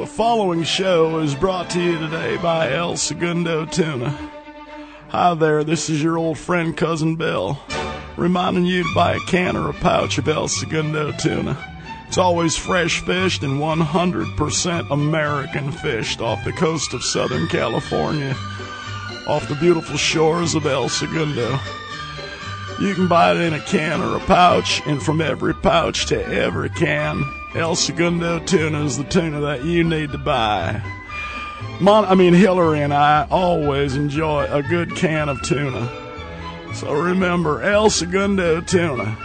The following show is brought to you today by El Segundo Tuna. Hi there, this is your old friend Cousin Bill, reminding you to buy a can or a pouch of El Segundo Tuna. It's always fresh fished and 100% American fished off the coast of Southern California, off the beautiful shores of El Segundo. You can buy it in a can or a pouch, and from every pouch to every can, El Segundo tuna is the tuna that you need to buy. Mon- I mean, Hillary and I always enjoy a good can of tuna. So remember, El Segundo tuna.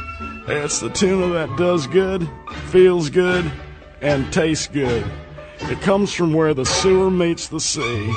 It's the tuna that does good, feels good, and tastes good. It comes from where the sewer meets the sea.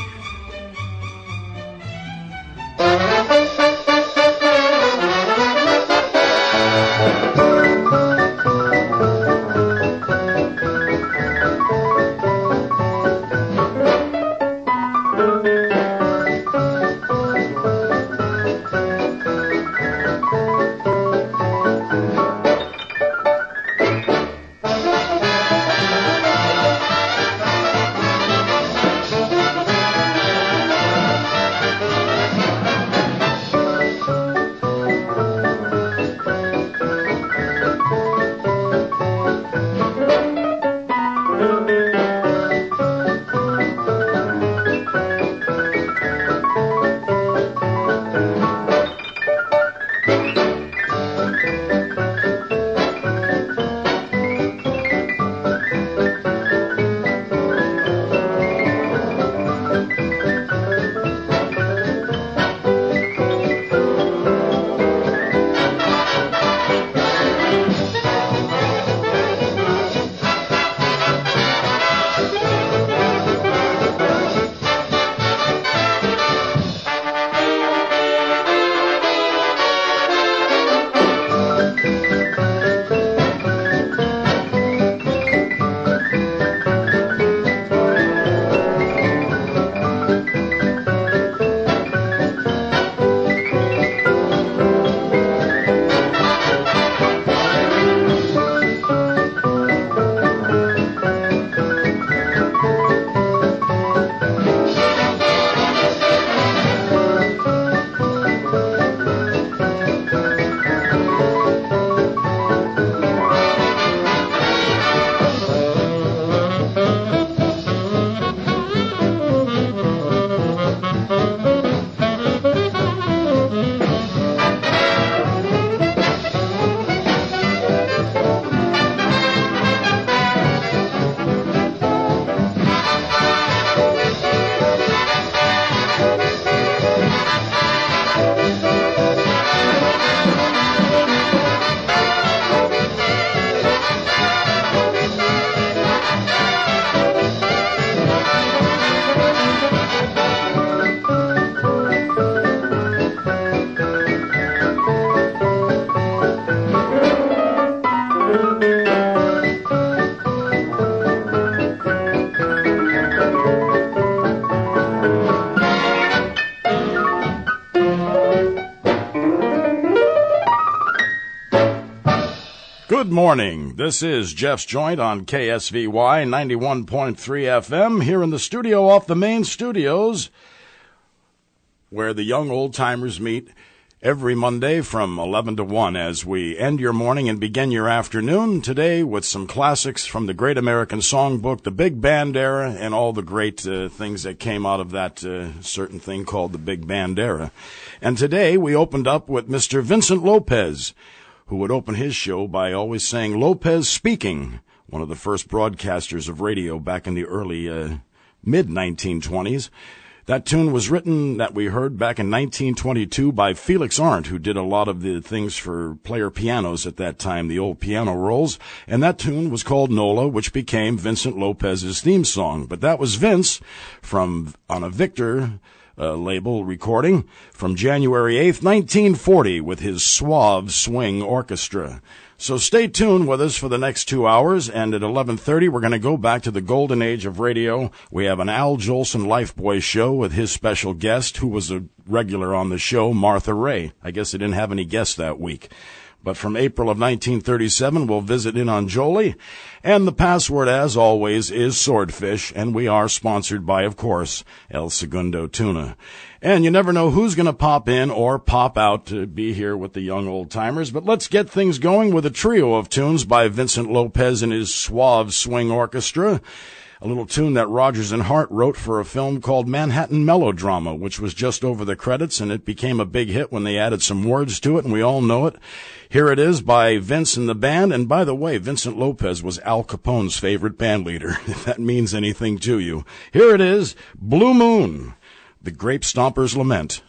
Good morning. This is Jeff's Joynt on KSVY 91.3 FM here in the studio off the main studios where the young old timers meet every Monday from 11 to 1 as we end your morning and begin your afternoon today with some classics from the Great American Songbook, the Big Band era, and all the great uh, things that came out of that uh, certain thing called the Big Band era. And today we opened up with Mr. Vincent Lopez who would open his show by always saying Lopez speaking, one of the first broadcasters of radio back in the early uh, mid 1920s. That tune was written that we heard back in 1922 by Felix Arndt, who did a lot of the things for player pianos at that time, the old piano rolls. And that tune was called Nola, which became Vincent Lopez's theme song. But that was Vince from on a Victor uh, label recording from January 8th, 1940, with his suave swing orchestra. So stay tuned with us for the next two hours, and at 11:30 we're going to go back to the golden age of radio. We have an Al Jolson Lifebuoy show with his special guest, who was a regular on the show, Martha Raye. I guess they didn't have any guests that week. But from April of 1937 we'll visit in on Jolie. And the password, as always, is Swordfish, and we are sponsored by, of course, El Segundo Tuna. And you never know who's going to pop in or pop out to be here with the young old timers, but let's get things going with a trio of tunes by Vincent Lopez and his suave swing orchestra a little tune that Rodgers and Hart wrote for a film called Manhattan Melodrama, which was just over the credits, and it became a big hit when they added some words to it, and we all know it. Here it is by Vince and the band, and by the way, Vincent Lopez was Al Capone's favorite band leader, if that means anything to you. Here it is, Blue Moon, the Grape Stomper's Lament.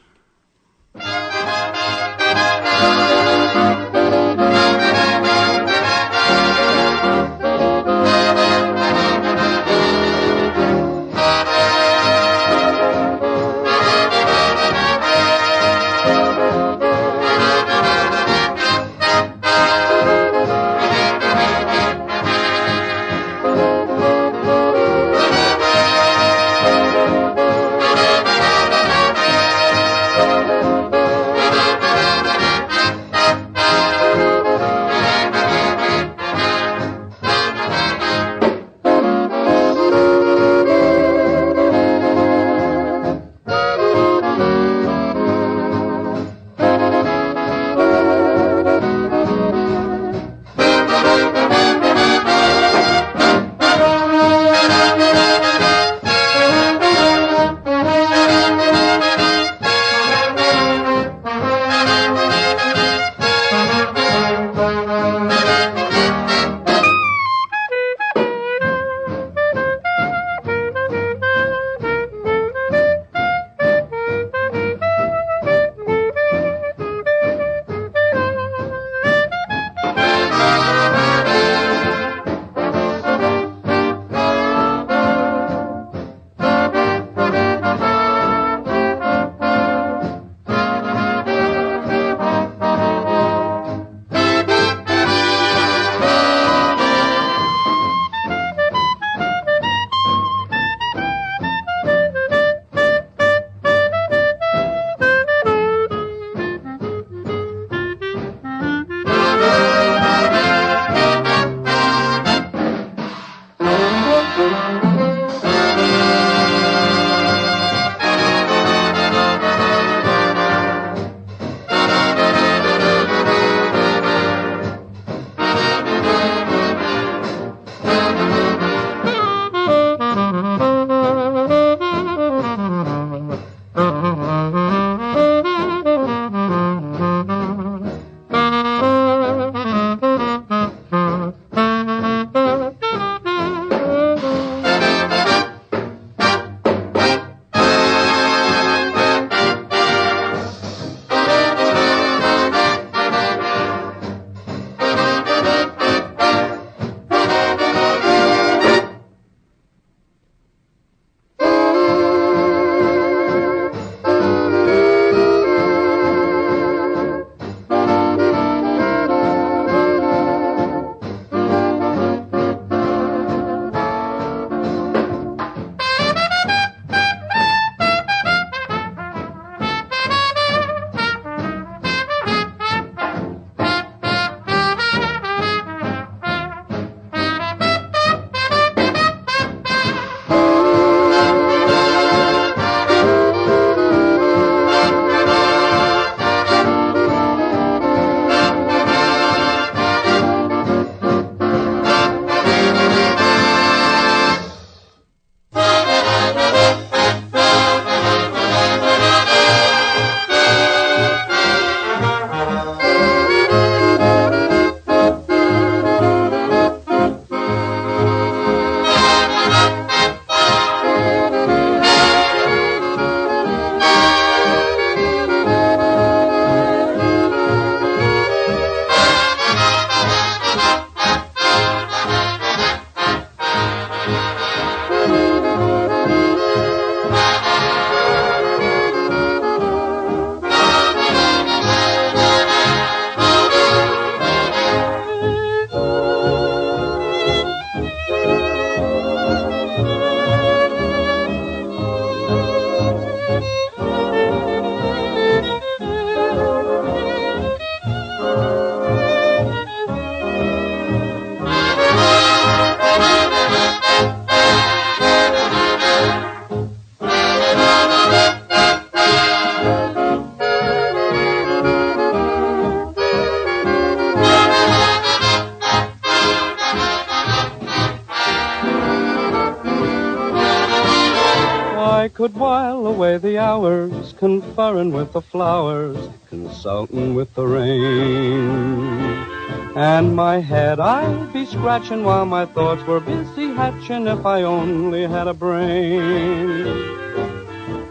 Scratching while my thoughts were busy hatching if I only had a brain.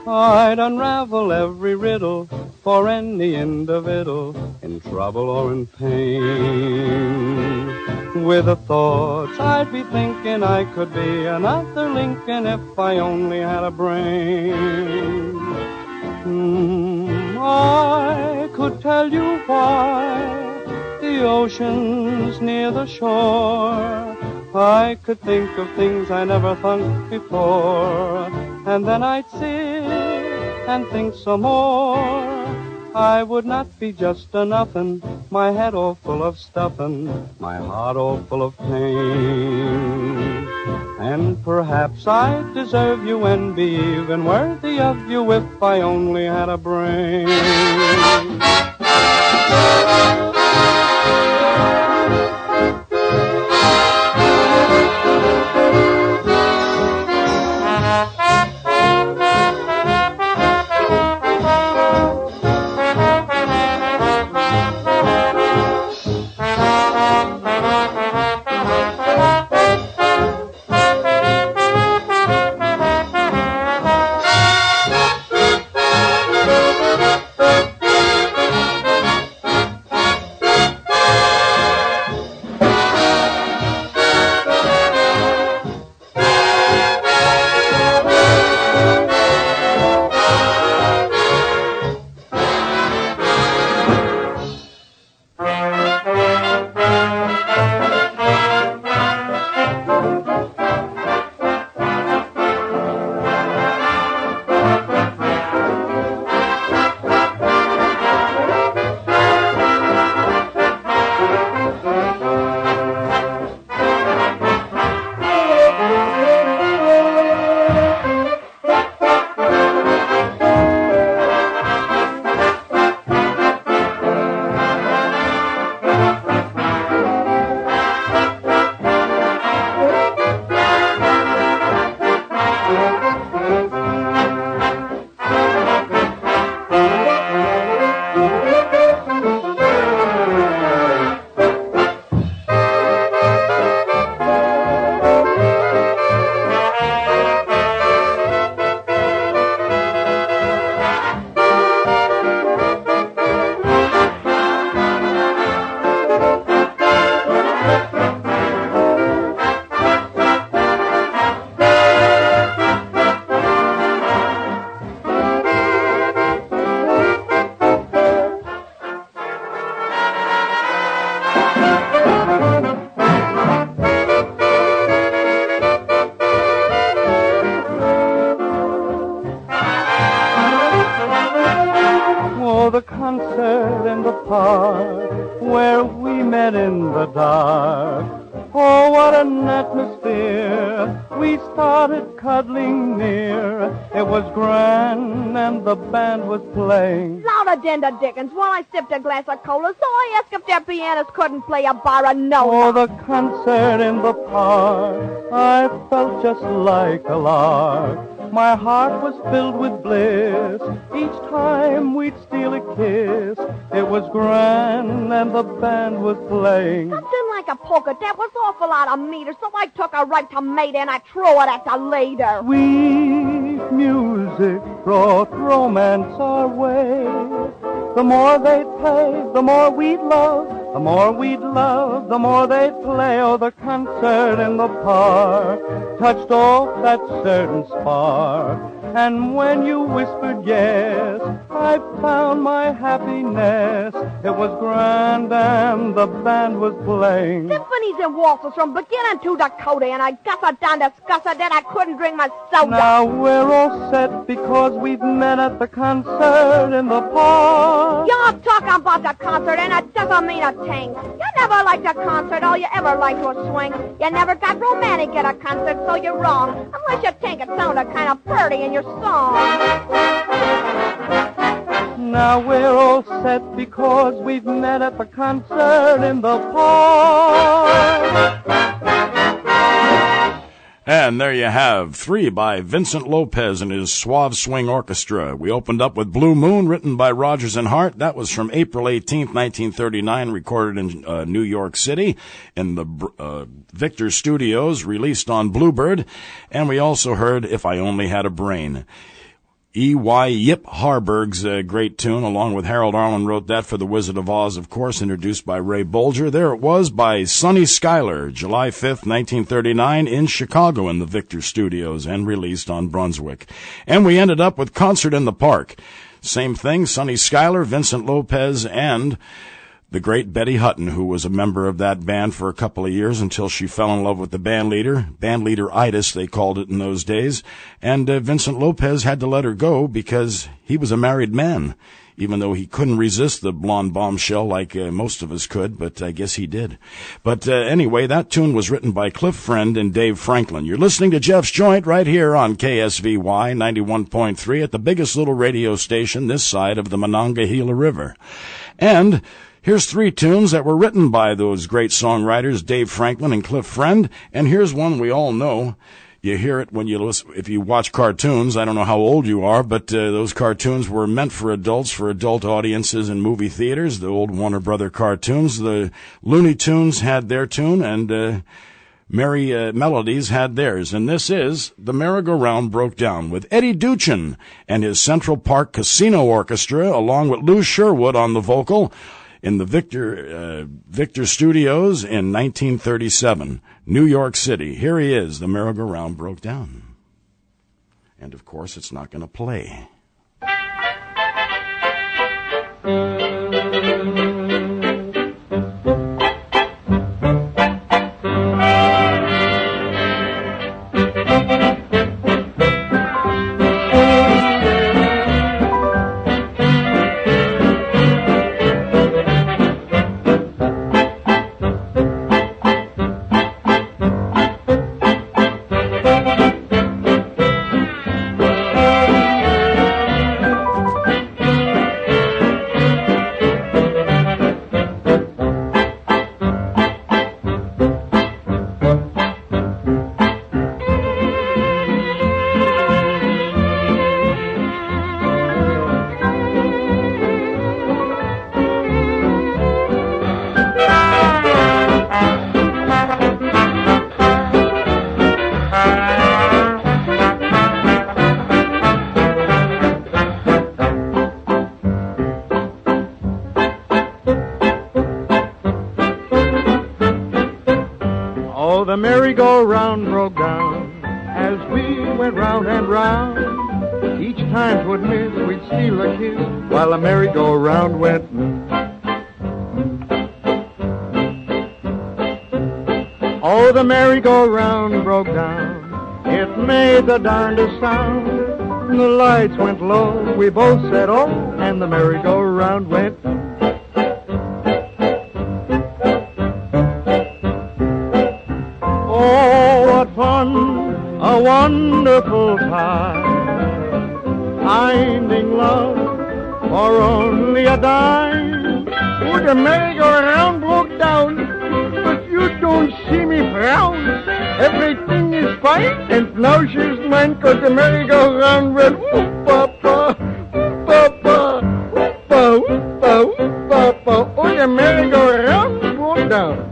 I'd unravel every riddle for any individual in trouble or in pain. With the thoughts I'd be thinking I could be another Lincoln if I only had a brain. Near the shore. I could think of things I never thought before, and then I'd sit and think some more. I would not be just a nothing, my head all full of stuffing, my heart all full of pain. And perhaps I deserve you and be even worthy of you if I only had a brain. Linda a glass of cola, so I asked if their pianists couldn't play a bar of no. For the concert in the park, I felt just like a lark. My heart was filled with bliss. Each time we'd steal a kiss, it was grand and the band was playing. Something like a polka. That was awful out of meter, so I took a right tomato and I threw it at the leader. Sweet music brought romance our way. The more they play, the more we'd love. The more we'd love, the more they'd play. Oh, the concert in the park touched off that certain spark. And when you whispered yes, I found my happiness. It was grand and the band was playing. Symphonies and waltzes from beginning to Dakota, and I gussa down disgusted that I couldn't drink my soda. Now we're all set because we've met at the concert in the park. You're talking about the concert, and it doesn't mean a thing. You never liked a concert, all you ever liked was swing. You never got romantic at a concert, so you're wrong. Unless you think it sounded kind of pretty in your song. Now we're all set because we've met at the concert in the park. And there you have three by Vincent Lopez and his Suave Swing Orchestra. We opened up with Blue Moon, written by Rodgers and Hart. That was from April 18th, 1939, recorded in uh, New York City in the uh, Victor Studios, released on Bluebird. And we also heard If I Only Had a Brain. E.Y. Yip Harburg's uh, great tune, along with Harold Arlen, wrote that for The Wizard of Oz, of course, introduced by Ray Bolger. There it was by Sonny Schuyler, July 5th, 1939, in Chicago in the Victor Studios and released on Brunswick. And we ended up with Concert in the Park. Same thing, Sonny Schuyler, Vincent Lopez, and the great Betty Hutton, who was a member of that band for a couple of years until she fell in love with the band leader, band leader itis, they called it in those days. And uh, Vincent Lopez had to let her go because he was a married man, even though he couldn't resist the blonde bombshell like uh, most of us could, but I guess he did. But uh, anyway, that tune was written by Cliff Friend and Dave Franklin. You're listening to Jeff's Joynt right here on KSVY 91.3 at the biggest little radio station this side of the Monongahela River. And Here's three tunes that were written by those great songwriters, Dave Franklin and Cliff Friend, and here's one we all know. You hear it when you listen, if you watch cartoons. I don't know how old you are, but uh, those cartoons were meant for adults, for adult audiences in movie theaters. The old Warner Brother cartoons. The Looney Tunes had their tune, and uh, Merrie uh, Melodies had theirs. And this is The Merry-Go-Round Broke Down with Eddy Duchin and his Central Park Casino Orchestra, along with Lew Sherwood on the vocal in the Victor uh, Victor Studios in 1937, New York City. Here he is. The merry-go-round broke down, and of course, it's not going to play. Darndest sound. The lights went low, we both said oh, and the merry-go-round went. Oh, what fun, a wonderful time. Finding love for only a dime. Oh, the merry-go-round broke down, but you don't see me frown. Everything fine, and now she's man cause the merry-go-round went whoop, papa, whoop, papa, whoop, papa, whoop, papa. Oh, the merry-go-round broke down.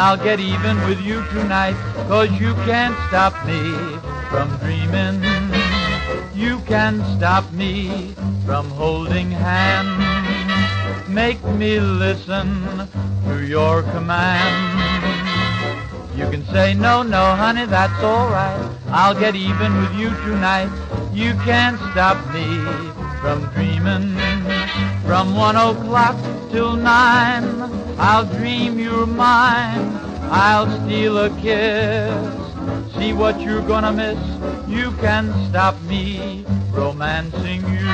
I'll get even with you tonight. Cause you can't stop me from dreaming. You can stop me from holding hands. Make me listen to your command. You can say, no, no, honey, that's alright. I'll get even with you tonight. You can't stop me from dreaming. From one o'clock till nine, I'll dream you're mine. I'll steal a kiss. See what you're gonna miss. You can stop me romancing you.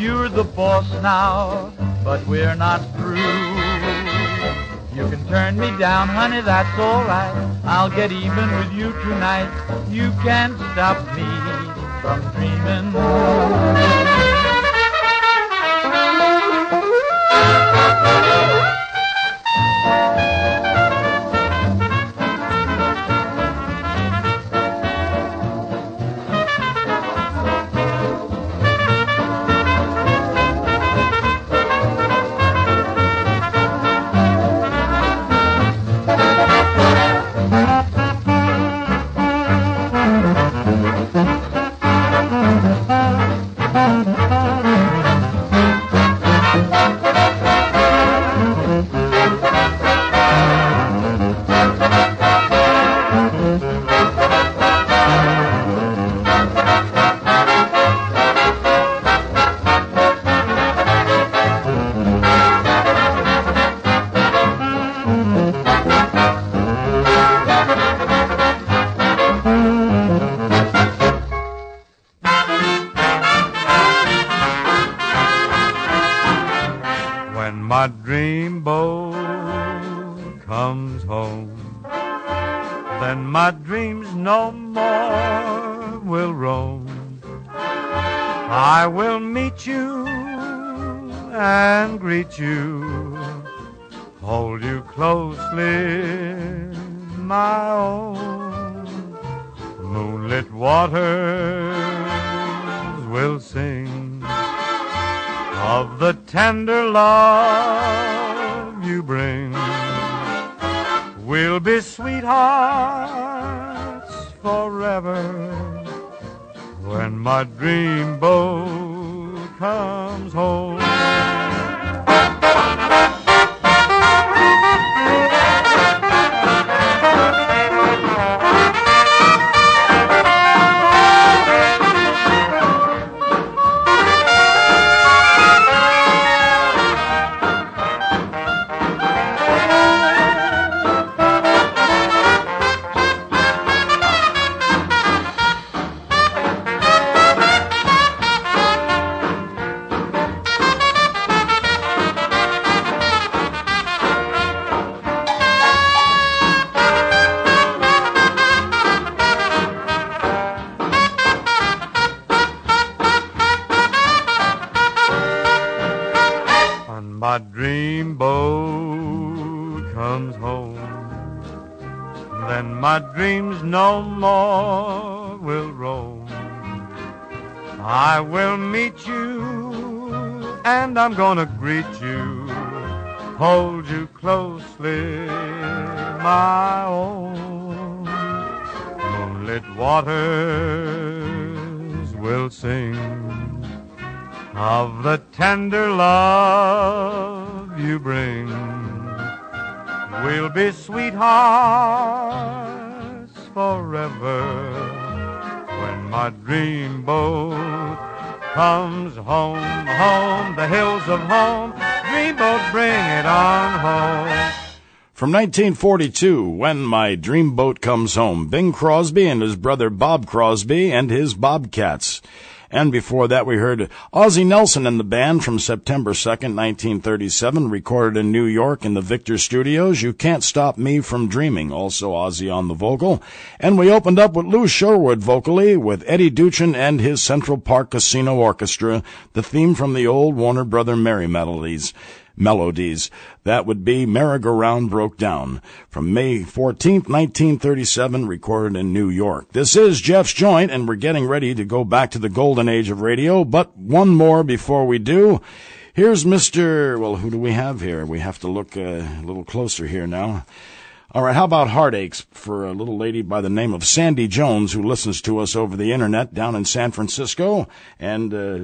You're the boss now, but we're not through. You can turn me down, honey, that's alright. I'll get even with you tonight. You can't stop me from dreaming. 1942, When My Dreamboat Comes Home, Bing Crosby and his brother Bob Crosby and his Bobcats. And before that, we heard Ozzie Nelson and the band from September 2nd, 1937, recorded in New York in the Victor Studios. You Can't Stop Me from Dreaming, also Ozzie on the vocal. And we opened up with Lew Sherwood vocally with Eddy Duchin and his Central Park Casino Orchestra, the theme from the old Warner Brother Merrie Melodies. Melodies. That would be Merry-Go-Round Broke Down from May 14th, 1937, recorded in New York. This is Jeff's Joynt, and we're getting ready to go back to the golden age of radio, but one more before we do. Here's Mr. Well, who do we have here? We have to look uh, a little closer here now. All right, how about heartaches for a little lady by the name of Sandy Jones who listens to us over the internet down in San Francisco? And uh,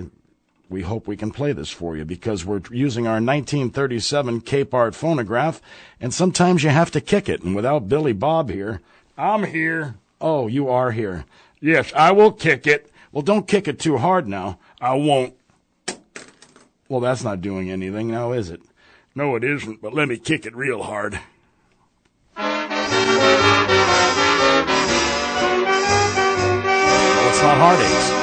we hope we can play this for you because we're using our 1937 Capehart phonograph, and sometimes you have to kick it. And without Billy Bob here, I'm here. oh, you are here. Yes, I will kick it. Well, don't kick it too hard now. I won't. Well, that's not doing anything now, is it? No, it isn't, but let me kick it real hard. Well, it's not heartaches.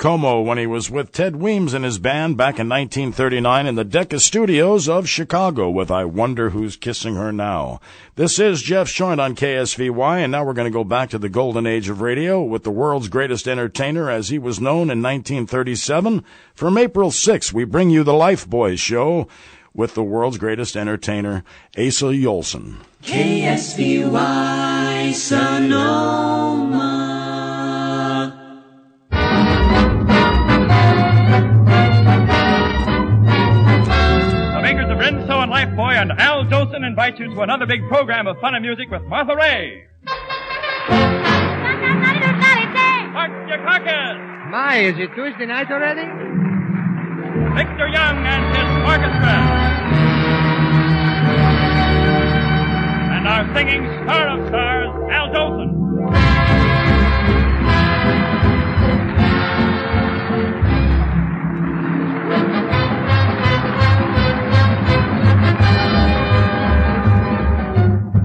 Como when he was with Ted Weems and his band back in 1939 in the Decca Studios of Chicago with I Wonder Who's Kissing Her Now. This is Jeff's Joynt on KSVY, and now we're going to go back to the golden age of radio with the world's greatest entertainer as he was known in 1937. From April 6th, we bring you the Lifebuoy's show with the world's greatest entertainer, Asa Yoelson. KSVY Sonoma. Rinso and Lifebuoy and Al Jolson invite you to another big program of fun and music with Martha Raye. Mark Dukakis, My, is it Tuesday night already? Victor Young and his orchestra. And our singing star of stars, Al Jolson.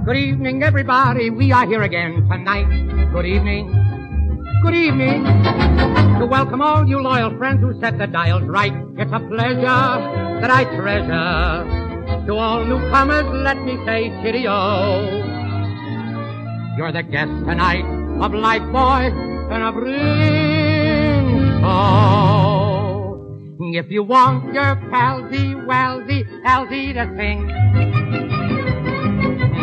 Everybody, we are here again tonight. Good evening. Good evening. To welcome all you loyal friends who set the dials right. It's a pleasure that I treasure. To all newcomers, let me say cheerio. You're the guest tonight of Lifebuoy and of Rinso. If you want your palsy, wellsy, Elsie to sing,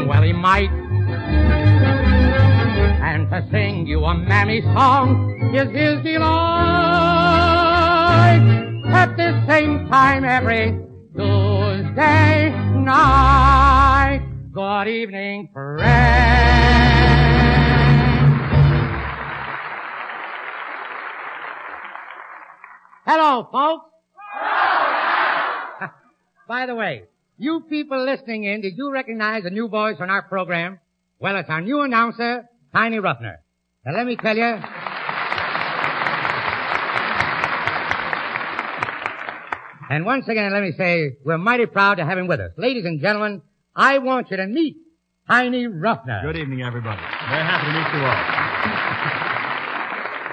well, he might. And to sing you a mammy song is his delight. At the same time every Tuesday night. Good evening, friends. Hello, folks. By the way, you people listening in, did you recognize a new voice on our program? Well, it's our new announcer, Tiny Ruffner. Now let me tell you. And once again, let me say, we're mighty proud to have him with us. Ladies and gentlemen, I want you to meet Tiny Ruffner. Good evening, everybody. Very happy to meet you all.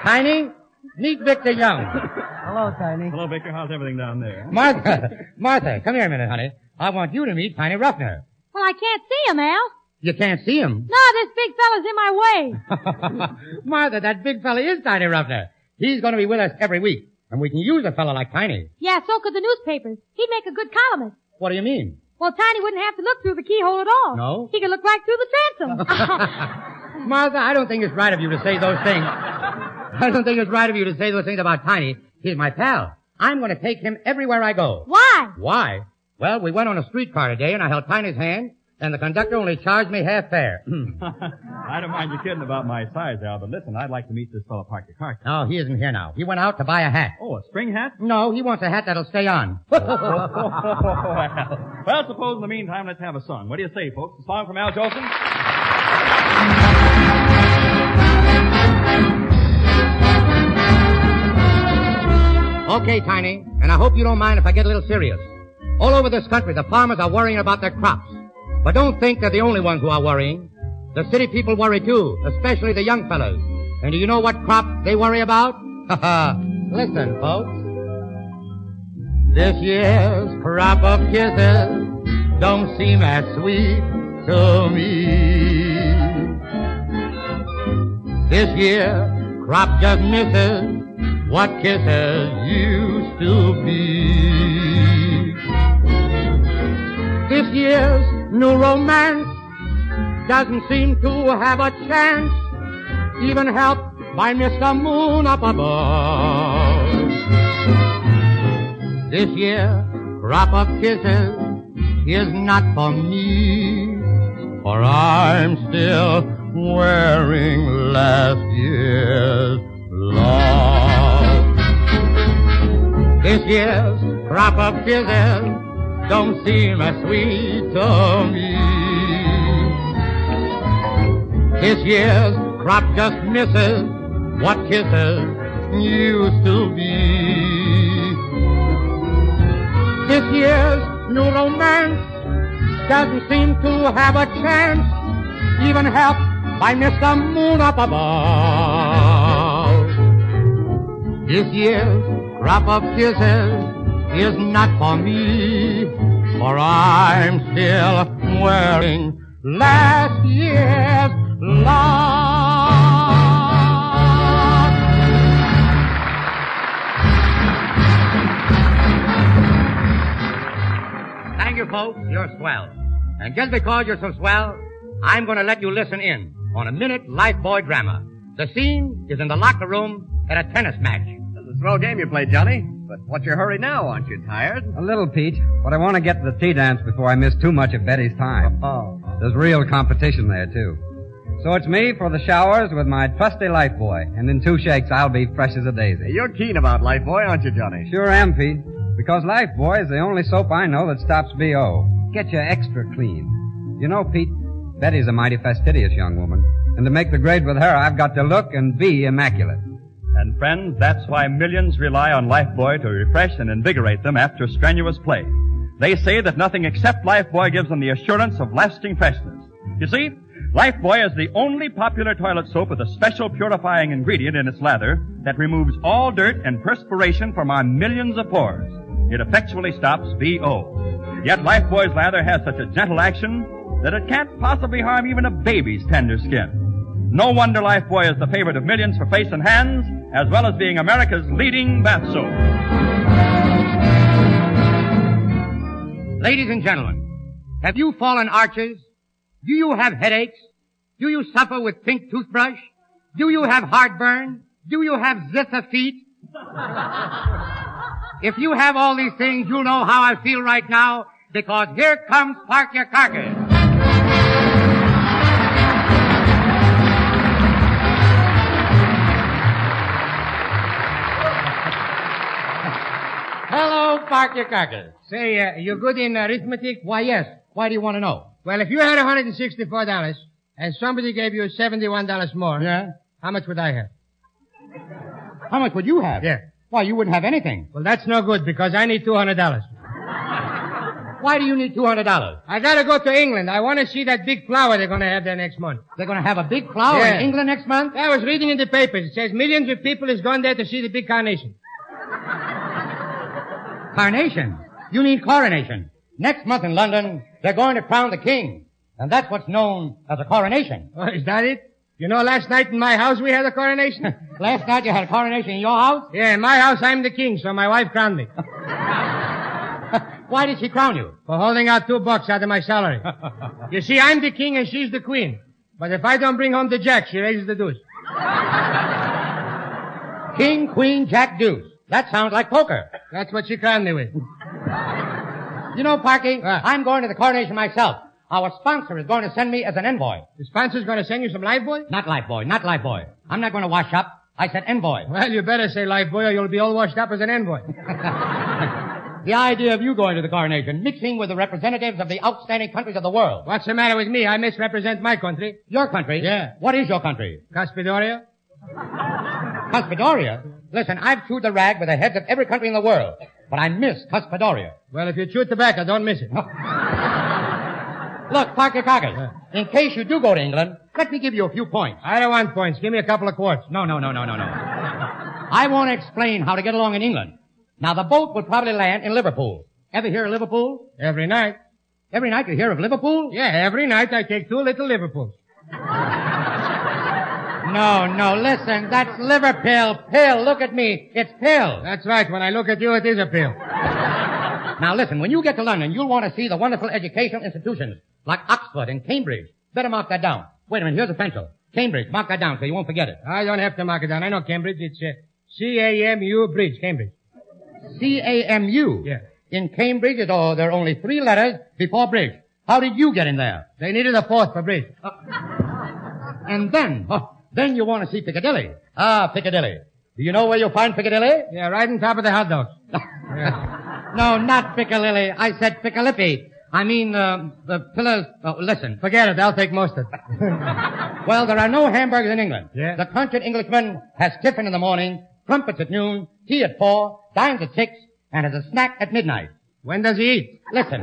Tiny, meet Victor Young. Hello, Tiny. Hello, Victor. How's everything down there? Martha, Martha, come here a minute, honey. I want you to meet Tiny Ruffner. Well, I can't see him, Al. You can't see him. No, this big fella's in my way. Martha, that big fella is Tiny Ruffner. He's going to be with us every week. And we can use a fella like Tiny. Yeah, so could the newspapers. He'd make a good columnist. What do you mean? Well, Tiny wouldn't have to look through the keyhole at all. No? He could look right through the transom. Martha, I don't think it's right of you to say those things. I don't think it's right of you to say those things about Tiny. He's my pal. I'm going to take him everywhere I go. Why? Why? Well, we went on a streetcar today and I held Tiny's hand and the conductor only charged me half fare. Hmm. I don't mind you kidding about my size, Al, but listen, I'd like to meet this fellow Parkyakarkus. No, he isn't here now. He went out to buy a hat. Oh, a spring hat? No, he wants a hat that'll stay on. well, well, suppose in the meantime, let's have a song. What do you say, folks? A song from Al Jolson? Okay, Tiny, and I hope you don't mind if I get a little serious. All over this country, the farmers are worrying about their crops. But don't think they're the only ones who are worrying. The city people worry too, especially the young fellows. And do you know what crop they worry about? Ha ha! Listen, folks. This year's crop of kisses don't seem as sweet to me. This year crop just misses what kisses used to be. This year's new romance doesn't seem to have a chance, even helped by Mr. Moon up above. This year crop of kisses is not for me, for I'm still wearing last year's love. This year's crop of kisses don't seem as sweet to me. This year's crop just misses what kisses used to be. This year's new romance doesn't seem to have a chance, even helped by Mr. Moon up above. This year's crop up kisses is not for me, for I'm still wearing last year's love. Thank you, folks. You're swell. And just because you're so swell, I'm going to let you listen in on a minute Lifebuoy drama. The scene is in the locker room at a tennis match. Throw game you play, Johnny. But what's your hurry now? Aren't you tired? A little, Pete, but I want to get to the tea dance before I miss too much of Betty's time. Oh, oh. There's real competition there, too. So it's me for the showers with my trusty Lifebuoy, and in two shakes I'll be fresh as a daisy. You're keen about Lifebuoy, aren't you, Johnny? Sure am, Pete. Because Lifebuoy is the only soap I know that stops B.O. Get you extra clean. You know, Pete, Betty's a mighty fastidious young woman. And to make the grade with her, I've got to look and be immaculate. And friends, that's why millions rely on Lifebuoy to refresh and invigorate them after strenuous play. They say that nothing except Lifebuoy gives them the assurance of lasting freshness. You see, Lifebuoy is the only popular toilet soap with a special purifying ingredient in its lather that removes all dirt and perspiration from our millions of pores. It effectually stops BO. Yet Lifebuoy's lather has such a gentle action that it can't possibly harm even a baby's tender skin. No wonder Lifebuoy is the favorite of millions for face and hands, as well as being America's leading bath soap. Ladies and gentlemen, have you fallen arches? Do you have headaches? Do you suffer with pink toothbrush? Do you have heartburn? Do you have zither feet? if you have all these things, you'll know how I feel right now, because here comes Parkyakarkus. Hello, Parkyakarkus. Say, uh, you good in arithmetic? Why, yes. Why do you want to know? Well, if you had $164 and somebody gave you $71 more, Yeah? how much would I have? How much would you have? Yeah. Why, you wouldn't have anything. Well, that's no good because I need $200. Why do you need $200? I gotta go to England. I want to see that big flower they're gonna have there next month. They're gonna have a big flower Yeah. in England next month? I was reading in the papers. It says millions of people has gone there to see the big carnation. Carnation. You mean coronation. Next month in London, they're going to crown the king. And that's what's known as a coronation. Oh, is that it? You know, last night in my house we had a coronation. Last night you had a coronation in your house? yeah, in my house I'm the king, so my wife crowned me. Why did she crown you? For holding out two bucks out of my salary. you see, I'm the king and she's the queen. But if I don't bring home the jack, she raises the deuce. King, queen, jack, deuce. That sounds like poker. That's what she crowned me with. You know, Parky, I'm going to the coronation myself. Our sponsor is going to send me as an envoy. The sponsor's gonna send you some Lifebuoy? Not Lifebuoy, not Lifebuoy. I'm not going to wash up. I said envoy. Well, you better say Lifebuoy or you'll be all washed up as an envoy. The idea of you going to the coronation, mixing with the representatives of the outstanding countries of the world. What's the matter with me? I misrepresent my country. Your country? Yeah. What is your country? Cuspidoria? Cuspidoria? Listen, I've chewed the rag with the heads of every country in the world, but I miss Cuspidoria. Well, if you chew tobacco, don't miss it. Look, Parkyakarkus, in case you do go to England, let me give you a few points. I don't want points. Give me a couple of quarts. No, no, no, no, no, no. I want to explain how to get along in England. Now, the boat will probably land in Liverpool. Ever hear of Liverpool? Every night. Every night you hear of Liverpool? Yeah, every night I take two little Liverpools. No, no, listen, that's liver pill, pill, look at me, it's pill. That's right. When I look at you, it is a pill. Now listen, when you get to London, you'll want to see the wonderful educational institutions like Oxford and Cambridge. Better mark that down. Wait a minute, here's a pencil. Cambridge, mark that down so you won't forget it. I don't have to mark it down. I know Cambridge. It's uh, C-A-M-U Bridge, Cambridge. C-A-M-U. Yeah. In Cambridge, it, oh, there are only three letters before bridge. How did you get in there? They needed a fourth for bridge. And then, oh, then you want to see Piccadilly. Ah, Piccadilly. Do you know where you'll find Piccadilly? Yeah, right on top of the hot dogs. No, not Piccadilly. I said Piccalippi. I mean, uh, the pillars. Oh, listen. Forget it. I'll take most of it. Well, there are no hamburgers in England. Yeah. The country Englishman has tiffin in the morning, crumpets at noon, tea at four, dines at six, and has a snack at midnight. When does he eat? Listen.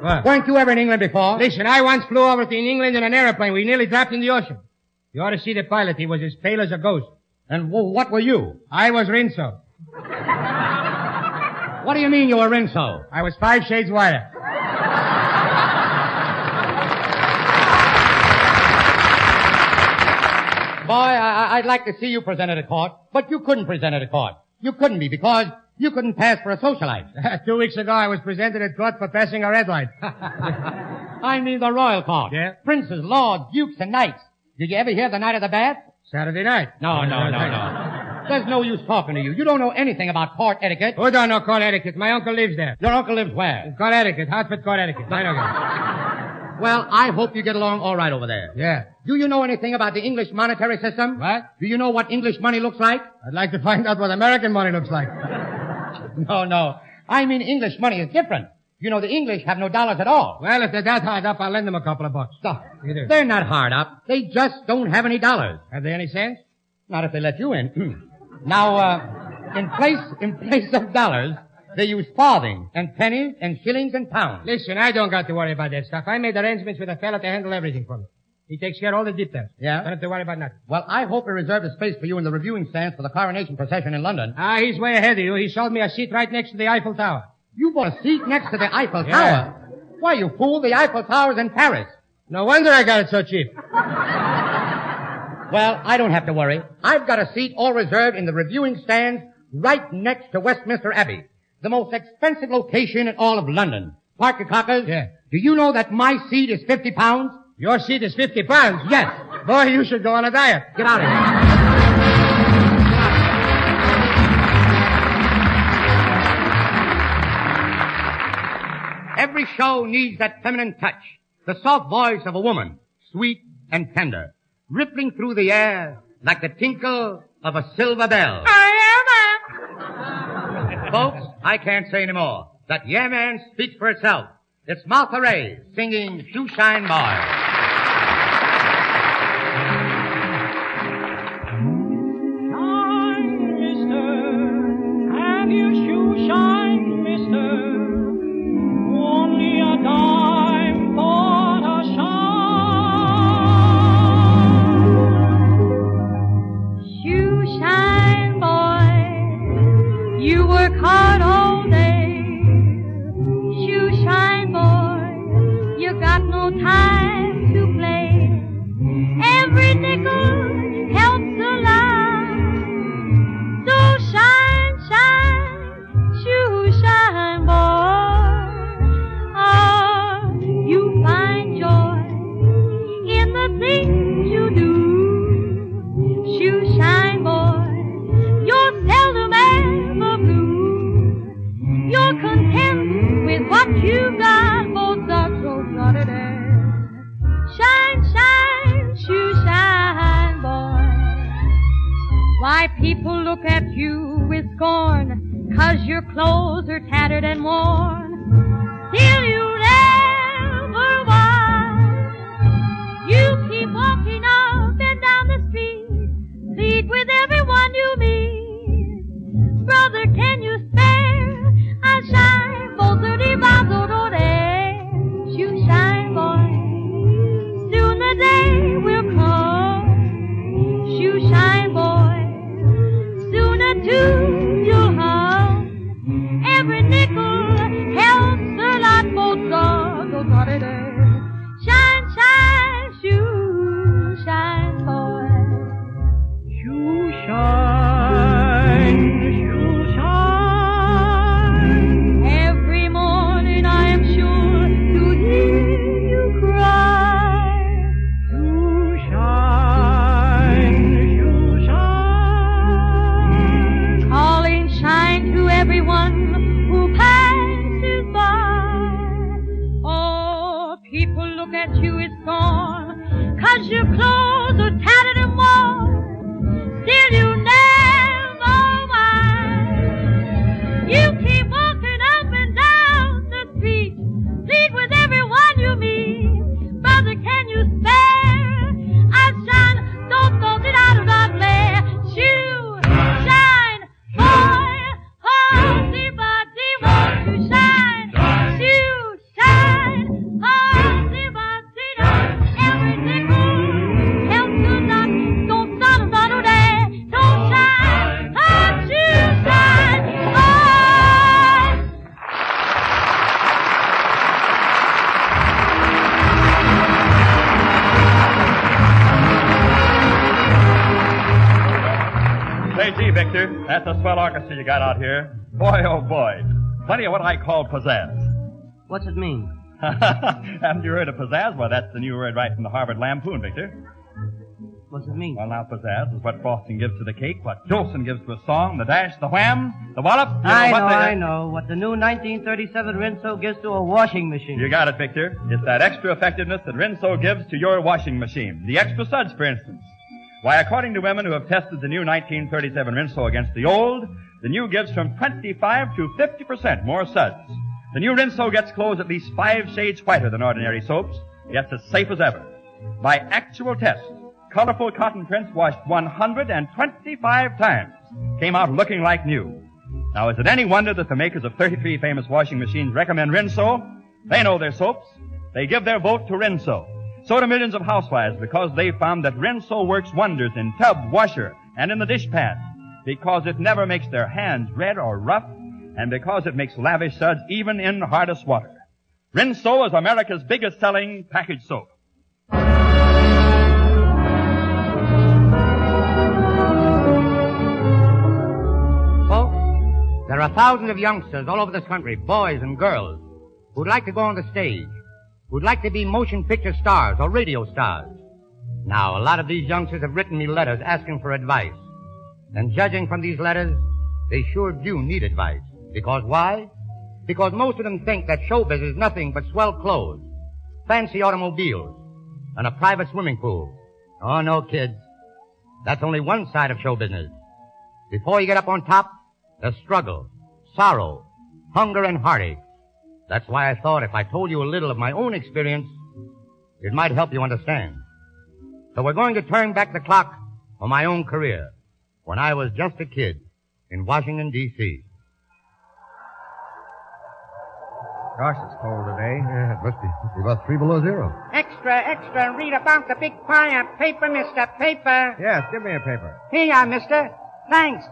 What? Weren't you ever in England before? Listen, I once flew over to England in an airplane. We nearly dropped in the ocean. You ought to see the pilot. He was as pale as a ghost. And what were you? I was Rinso. What do you mean you were Rinso? I was five shades whiter. Boy, I, I'd like to see you presented at court, but you couldn't present it at court. You couldn't be because you couldn't pass for a socialite. Two weeks ago, I was presented at court for passing a red light. I mean the royal court. Yeah? Princes, lords, dukes, and knights. Did you ever hear the night of the bath? Saturday night. No, no, no, no. There's no use talking to you. You don't know anything about court etiquette. Who don't know court etiquette? My uncle lives there. Your uncle lives where? Court etiquette. Hartford court etiquette. I know that. Well, I hope you get along all right over there. Yeah. Do you know anything about the English monetary system? What? Do you know what English money looks like? I'd like to find out what American money looks like. No, no. I mean English money is different. You know, the English have no dollars at all. Well, if they're that hard up, I'll lend them a couple of bucks. Stop. You do. They're not hard up. They just don't have any dollars. Have they any sense? Not if they let you in. now, uh, in place, in place of dollars, they use farthings and pennies and shillings and pounds. Listen, I don't got to worry about that stuff. I made arrangements with a fella to handle everything for me. He takes care of all the details. Yeah? Don't have to worry about nothing. Well, I hope he reserved a space for you in the reviewing stands for the coronation procession in London. Ah, he's way ahead of you. He sold me a seat right next to the Eiffel Tower. You bought a seat next to the Eiffel Yeah. Tower? Why, you fool, the Eiffel Tower's in Paris. No wonder I got it so cheap. Well, I don't have to worry. I've got a seat all reserved in the reviewing stands right next to Westminster Abbey. The most expensive location in all of London. Parkyakarkus. Yeah. Do you know that my seat is 50 pounds? Your seat is 50 pounds? Yes. Boy, you should go on a diet. Get out of here. Show needs that feminine touch. The soft voice of a woman. Sweet and tender. Rippling through the air like the tinkle of a silver bell. I am a... Folks, I can't say any more. That yeah man speaks for itself. It's Martha Raye singing Shoe Shine Boy. You got out here. Boy, oh boy. Plenty of what I call pizzazz. What's it mean? Haven't you heard of pizzazz? Well, that's the new word right from the Harvard Lampoon, Victor. What's it mean? Well, now, pizzazz is what frosting gives to the cake, what Jolson gives to a song, the dash, the wham, the wallop. you I what know, the- I know. What the new 1937 Rinso gives to a washing machine. You got it, Victor. It's that extra effectiveness that Rinso gives to your washing machine. The extra suds, for instance. Why, according to women who have tested the new 1937 Rinso against the old, the new gives from 25 to 50% more suds. The new Rinso gets clothes at least five shades whiter than ordinary soaps, yet as safe as ever. By actual test, colorful cotton prints washed 125 times came out looking like new. Now, is it any wonder that the makers of 33 famous washing machines recommend Rinso? They know their soaps. They give their vote to Rinso. So do millions of housewives because they found that Rinso works wonders in tub, washer, and in the dishpan. Because it never makes their hands red or rough, and because it makes lavish suds even in hardest water. Rinso is America's biggest selling package soap. Folks, there are thousands of youngsters all over this country, boys and girls, who'd like to go on the stage, who'd like to be motion picture stars or radio stars. Now, a lot of these youngsters have written me letters asking for advice. And judging from these letters, they sure do need advice. Because why? Because most of them think that showbiz is nothing but swell clothes, fancy automobiles, and a private swimming pool. Oh no, kids. That's only one side of show business. Before you get up on top, there's struggle, sorrow, hunger, and heartache. That's why I thought if I told you a little of my own experience, it might help you understand. So we're going to turn back the clock for my own career, when I was just a kid in Washington, D.C. Gosh, it's cold today. Yeah, it must be, must be about three below zero. Extra, extra, read about the big pie of paper, Mr. Paper. Yes, give me a paper. Here you are, mister. Thanks.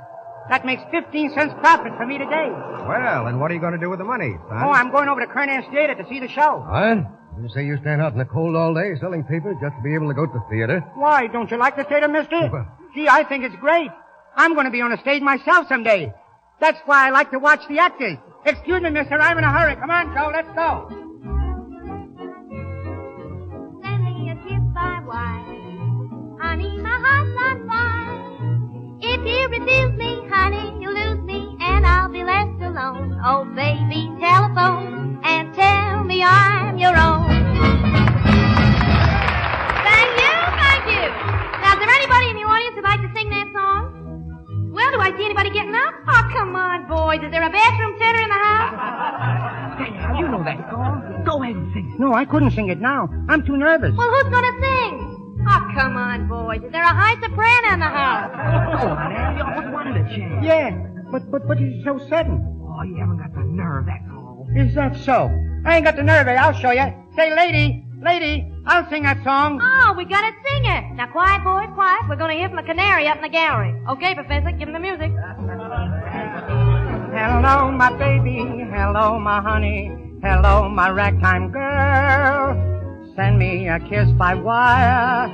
That makes 15 cents profit for me today. Well, and what are you going to do with the money, son? Oh, I'm going over to Kernan's Theater to see the show. What? You say you stand out in the cold all day selling papers just to be able to go to the theater? Why, don't you like the theater, mister? Gee, I think it's great. I'm going to be on the stage myself someday. That's why I like to watch the actors. Excuse me, mister, I'm in a hurry. Come on, Joe, let's go. Send me a kiss by wire. Honey, my heart's on fire. If you refuse me, honey, you lose me, and I'll be left alone. Oh, baby, telephone and tell me I'm your own. Thank you, thank you. Now, is there anybody in the audience who'd like to sing that song? Well, do I see anybody getting up? Oh, come on, boys. Is there a bathroom tenor in the house? You know that song. Go ahead and sing it. No, I couldn't sing it now. I'm too nervous. Well, who's gonna sing? Oh, come on, boys. Is there a high soprano in the house? Go on, Al. You always wanted a chance. Yeah, but but but it's so sudden. Oh, you haven't got the nerve, that's all. Is that so? I ain't got the nerve, eh? I'll show you. Say, lady, lady, I'll sing that song. Oh, we got a singer. Now, quiet, boys, quiet. We're gonna hear from the canary up in the gallery. Okay, Professor, give him the music. Hello, my baby. Hello, my honey. Hello, my ragtime girl. Send me a kiss by wire.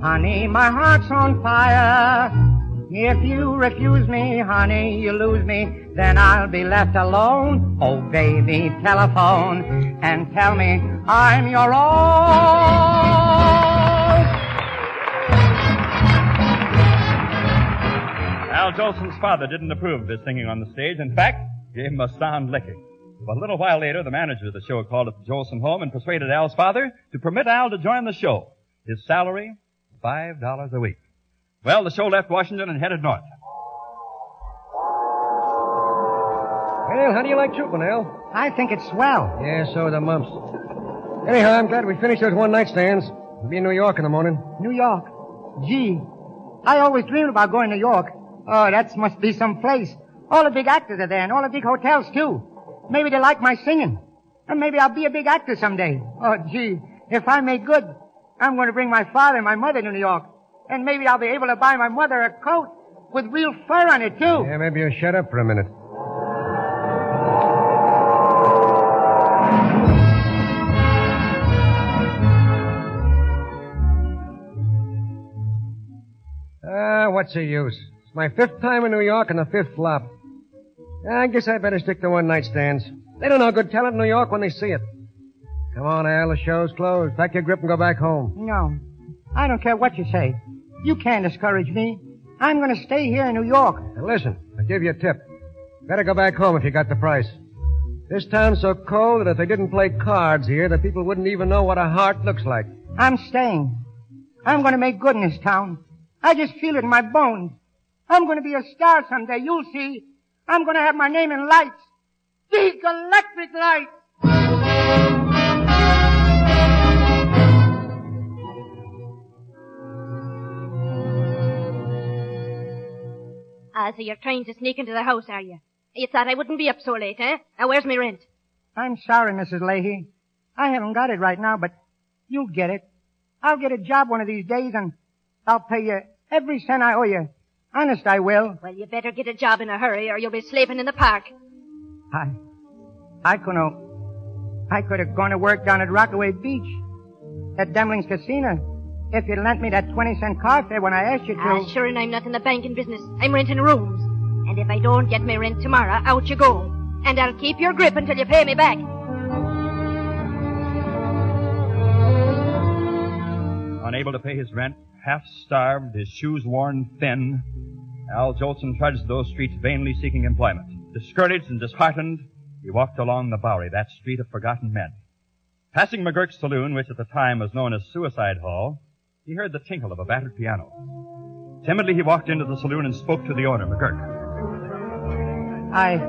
Honey, my heart's on fire. If you refuse me, honey, you lose me, then I'll be left alone. Oh, baby, telephone and tell me I'm your own. Al Jolson's father didn't approve of his singing on the stage. In fact, gave him a sound licking. But a little while later, the manager of the show called at the Jolson home and persuaded Al's father to permit Al to join the show. His salary, five dollars a week. Well, the show left Washington and headed north. Well, how do you like trooping, Al? I think it's swell. Yeah, so are the mumps. Anyhow, I'm glad we finished those one-night stands. We'll be in New York in the morning. New York. Gee, I always dreamed about going to New York. Oh, that must be some place. All the big actors are there, and all the big hotels, too. Maybe they like my singing. And maybe I'll be a big actor someday. Oh, gee, if I make good, I'm going to bring my father and my mother to New York. And maybe I'll be able to buy my mother a coat with real fur on it, too. Yeah, maybe you shut up for a minute. Ah, what's the use? It's my fifth time in New York and the fifth flop. I guess I better stick to one night stands. They don't know good talent in New York when they see it. Come on, Al, the show's closed. Pack your grip and go back home. No. I don't care what you say. You can't discourage me. I'm going to stay here in New York. Listen, I'll give you a tip. Better go back home if you got the price. This town's so cold that if they didn't play cards here, the people wouldn't even know what a heart looks like. I'm staying. I'm going to make good in this town. I just feel it in my bones. I'm going to be a star someday. You'll see. I'm going to have my name in lights. Big electric lights. Ah, so you're trying to sneak into the house, are you? You thought I wouldn't be up so late, eh? Now, where's my rent? I'm sorry, Mrs. Leahy. I haven't got it right now, but you'll get it. I'll get a job one of these days and I'll pay you every cent I owe you. Honest, I will. Well, you better get a job in a hurry or you'll be sleeping in the park. I, I could have, I could have gone to work down at Rockaway Beach at Demling's Casino if you'd lent me that 20 cent car fare when I asked you to. Ah, sure, and I'm not in the banking business. I'm renting rooms. And if I don't get my rent tomorrow, out you go. And I'll keep your grip until you pay me back. Unable to pay his rent, half starved, his shoes worn thin, Al Jolson trudged those streets vainly seeking employment. Discouraged and disheartened, he walked along the Bowery, that street of forgotten men. Passing McGurk's saloon, which at the time was known as Suicide Hall, he heard the tinkle of a battered piano. Timidly he walked into the saloon and spoke to the owner, McGurk. I,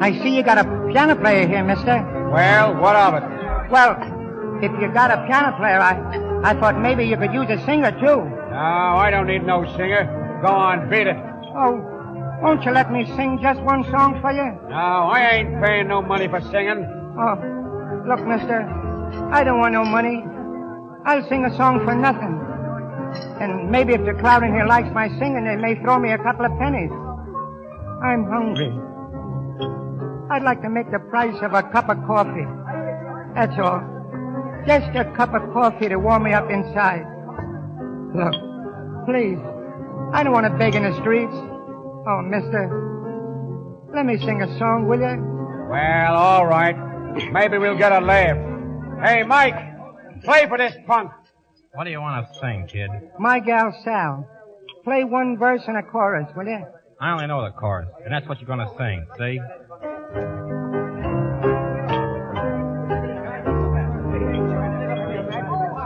I see you got a piano player here, mister. Well, what of it? Well, if you got a piano player, I, I thought maybe you could use a singer too. No, I don't need no singer. Go on, beat it. Oh, won't you let me sing just one song for you? No, I ain't paying no money for singing. Oh, look, mister, I don't want no money. I'll sing a song for nothing. And maybe if the crowd in here likes my singing, they may throw me a couple of pennies. I'm hungry. I'd like to make the price of a cup of coffee. That's all. Just a cup of coffee to warm me up inside. Look, please. I don't want to beg in the streets. Oh, mister. Let me sing a song, will you? Well, all right. Maybe we'll get a laugh. Hey, Mike, play for this punk. What do you want to sing, kid? My gal Sal. Play one verse and a chorus, will you? I only know the chorus, and that's what you're going to sing, see?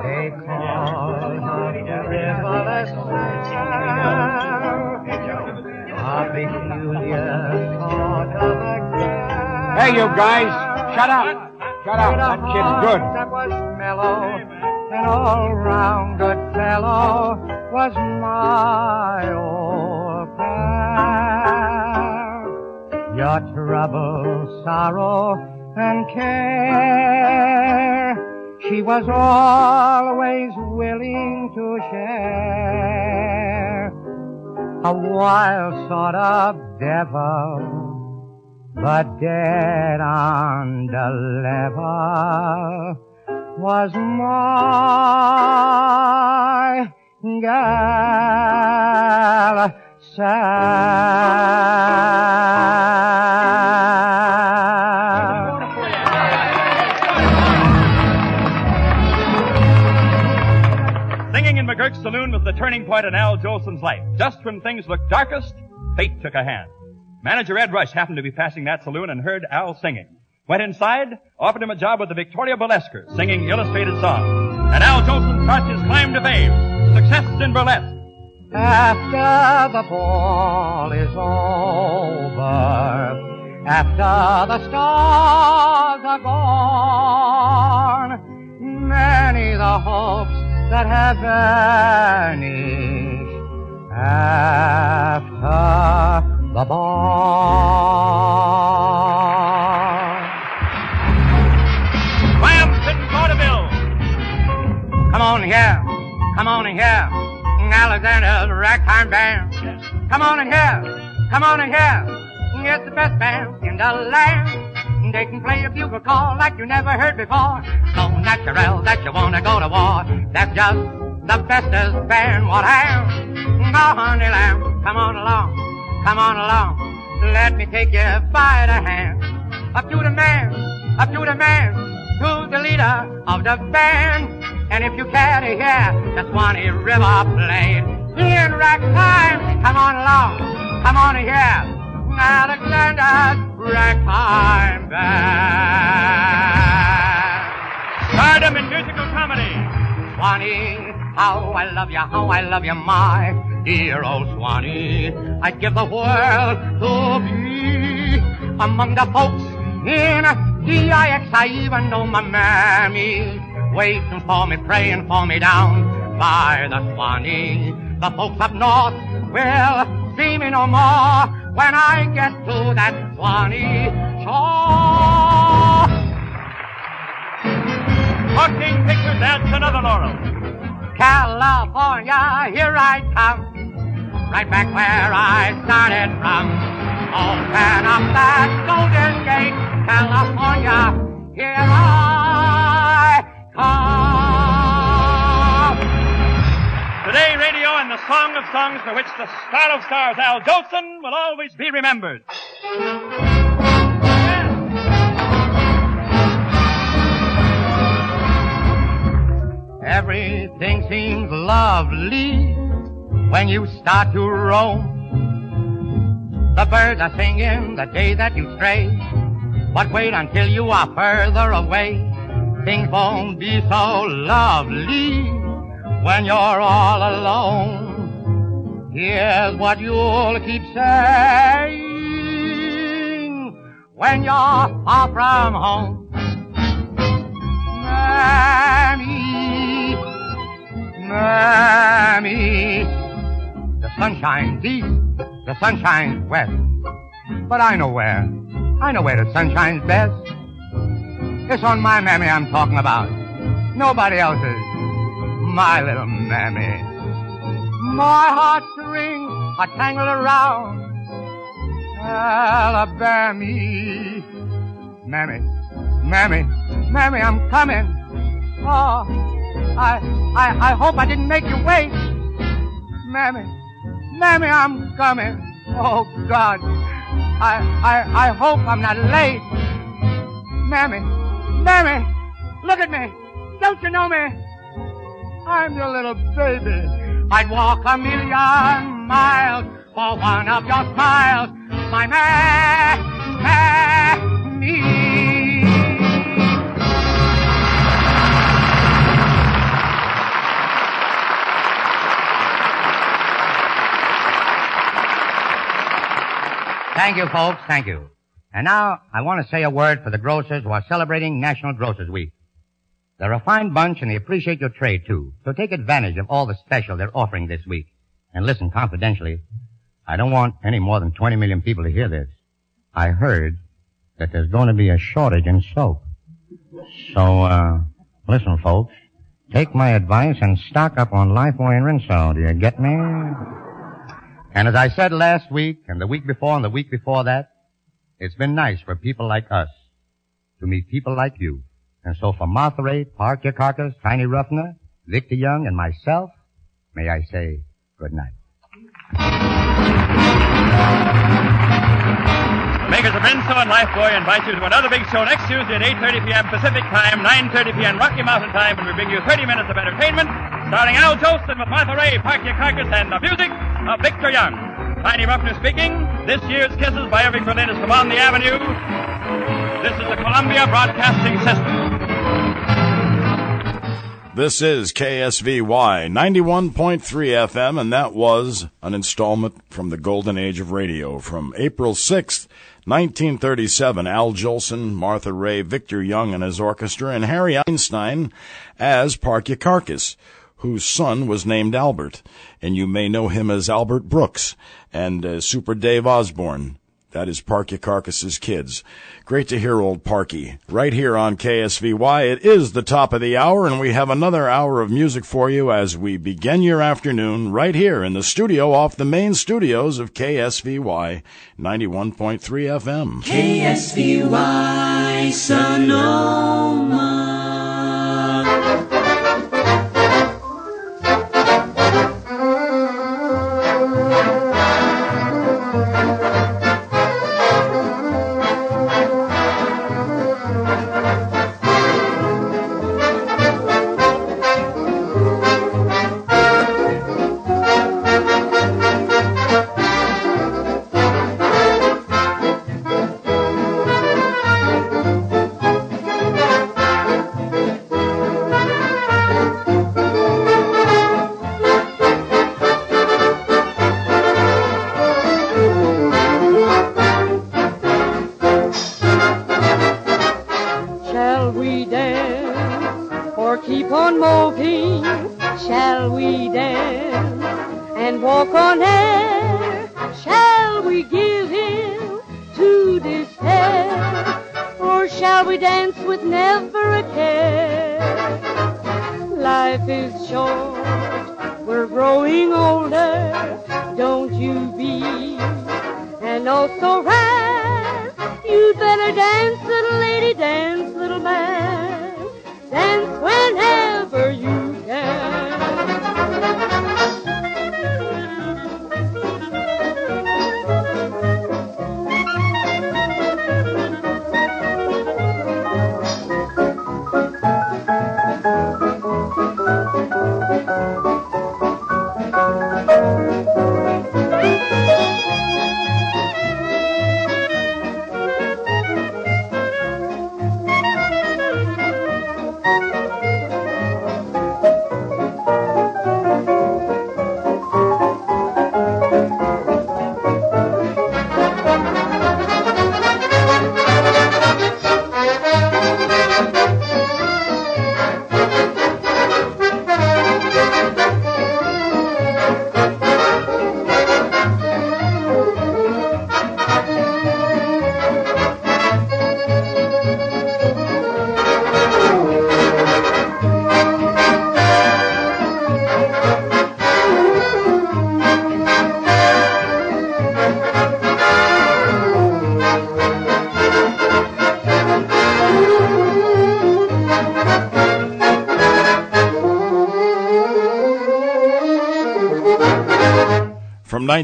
They call the frivolous a peculiar sort of a girl. Hey, you guys, shut up. Shut up. That kid's good. That was mellow, an all-round good fellow was my old pal. Your trouble, sorrow, and care, she was always willing to share. A wild sort of devil, but dead on the level was my gal Sal. Singing in McGurk's saloon was the turning point in Al Jolson's life. Just when things looked darkest, fate took a hand. Manager Ed Rush happened to be passing that saloon and heard Al singing. Went inside, offered him a job with the Victoria Burlesquers, singing illustrated songs. And Al Jolson starts his climb to fame. Success in burlesque. After the ball is over, after the stars are gone, many the hopes that have vanished after ball. Triumphant vaudeville. Come on here, come on in here, Alexander's Ragtime Band. Come on in here, come on in here, it's the best band in the land. They can play a bugle call like you never heard before. So natural that you wanna go to war. That's just the bestest band what I am. Oh, honey lamb, come on along, come on along. Let me take you by the hand. Up to the man, up to the man, to the leader of the band. And if you care to hear the Swanee River played in ragtime, come on along, come on here. Alexander's Ragtime Band. Stardom in musical comedy. Swanee, how I love you, how I love you, my dear old Swanee. I'd give the world to be among the folks in DIX. I even know my mammy waiting for me, praying for me down by the Swanee. The folks up north will see me no more when I get to that Swanee shore. Talking Pictures adds another laurel. California, here I come. Right back where I started from. Open up that Golden Gate, California, here I come. Today, radio and the song of songs for which the star of stars, Al Jolson, will always be remembered. Everything seems lovely when you start to roam. The birds are singing the day that you stray. But wait until you are further away. Things won't be so lovely when you're all alone. Here's what you'll keep saying when you're far from home. Mammy, Mammy, the sun shines east, the sun shines west. But I know where, I know where the sun shines best. It's on my mammy I'm talking about. Nobody else's. My little mammy. My heartstrings are tangled around Alabama. Mammy, mammy, mammy, I'm coming. Oh, I, I, I hope I didn't make you wait. Mammy, mammy, I'm coming. Oh God, I, I, I hope I'm not late. Mammy, mammy, look at me. Don't you know me? I'm your little baby. I'd walk a million miles for one of your smiles. My man. Thank you, folks. Thank you. And now I want to say a word for the grocers who are celebrating National Grocers Week. They're a fine bunch and they appreciate your trade too. So take advantage of all the special they're offering this week. And listen confidentially. I don't want any more than 20 million people to hear this. I heard that there's going to be a shortage in soap. So, uh, listen folks. Take my advice and stock up on Lifebuoy and Rinso. Do you get me? And as I said last week and the week before and the week before that, it's been nice for people like us to meet people like you. And so for Martha Raye, Park Carcass, Tiny Ruffner, Victor Young, and myself, may I say good night. Makers of Rinso and Lifebuoy invite you to another big show next Tuesday at 8.30 p.m. Pacific Time, 9.30 p.m. Rocky Mountain Time, when we bring you 30 minutes of entertainment, starring Al Jolson with Martha Raye, Park Carcass, and the music of Victor Young. Tiny Ruffner speaking. This year's Kisses by Irving Berlin is from On the Avenue. This is the Columbia Broadcasting System. This is KSVY 91.3 FM, and that was an installment from the golden age of radio from April 6th, 1937. Al Jolson, Martha Raye, Victor Young and his orchestra, and Harry Einstein as Park Carcass, whose son was named Albert. And you may know him as Albert Brooks and uh, Super Dave Osborne. That is Parkyakarkus's kids. Great to hear old Parky. Right here on KSVY. It is the top of the hour and we have another hour of music for you as we begin your afternoon right here in the studio off the main studios of KSVY 91.3 FM. KSVY Sonoma.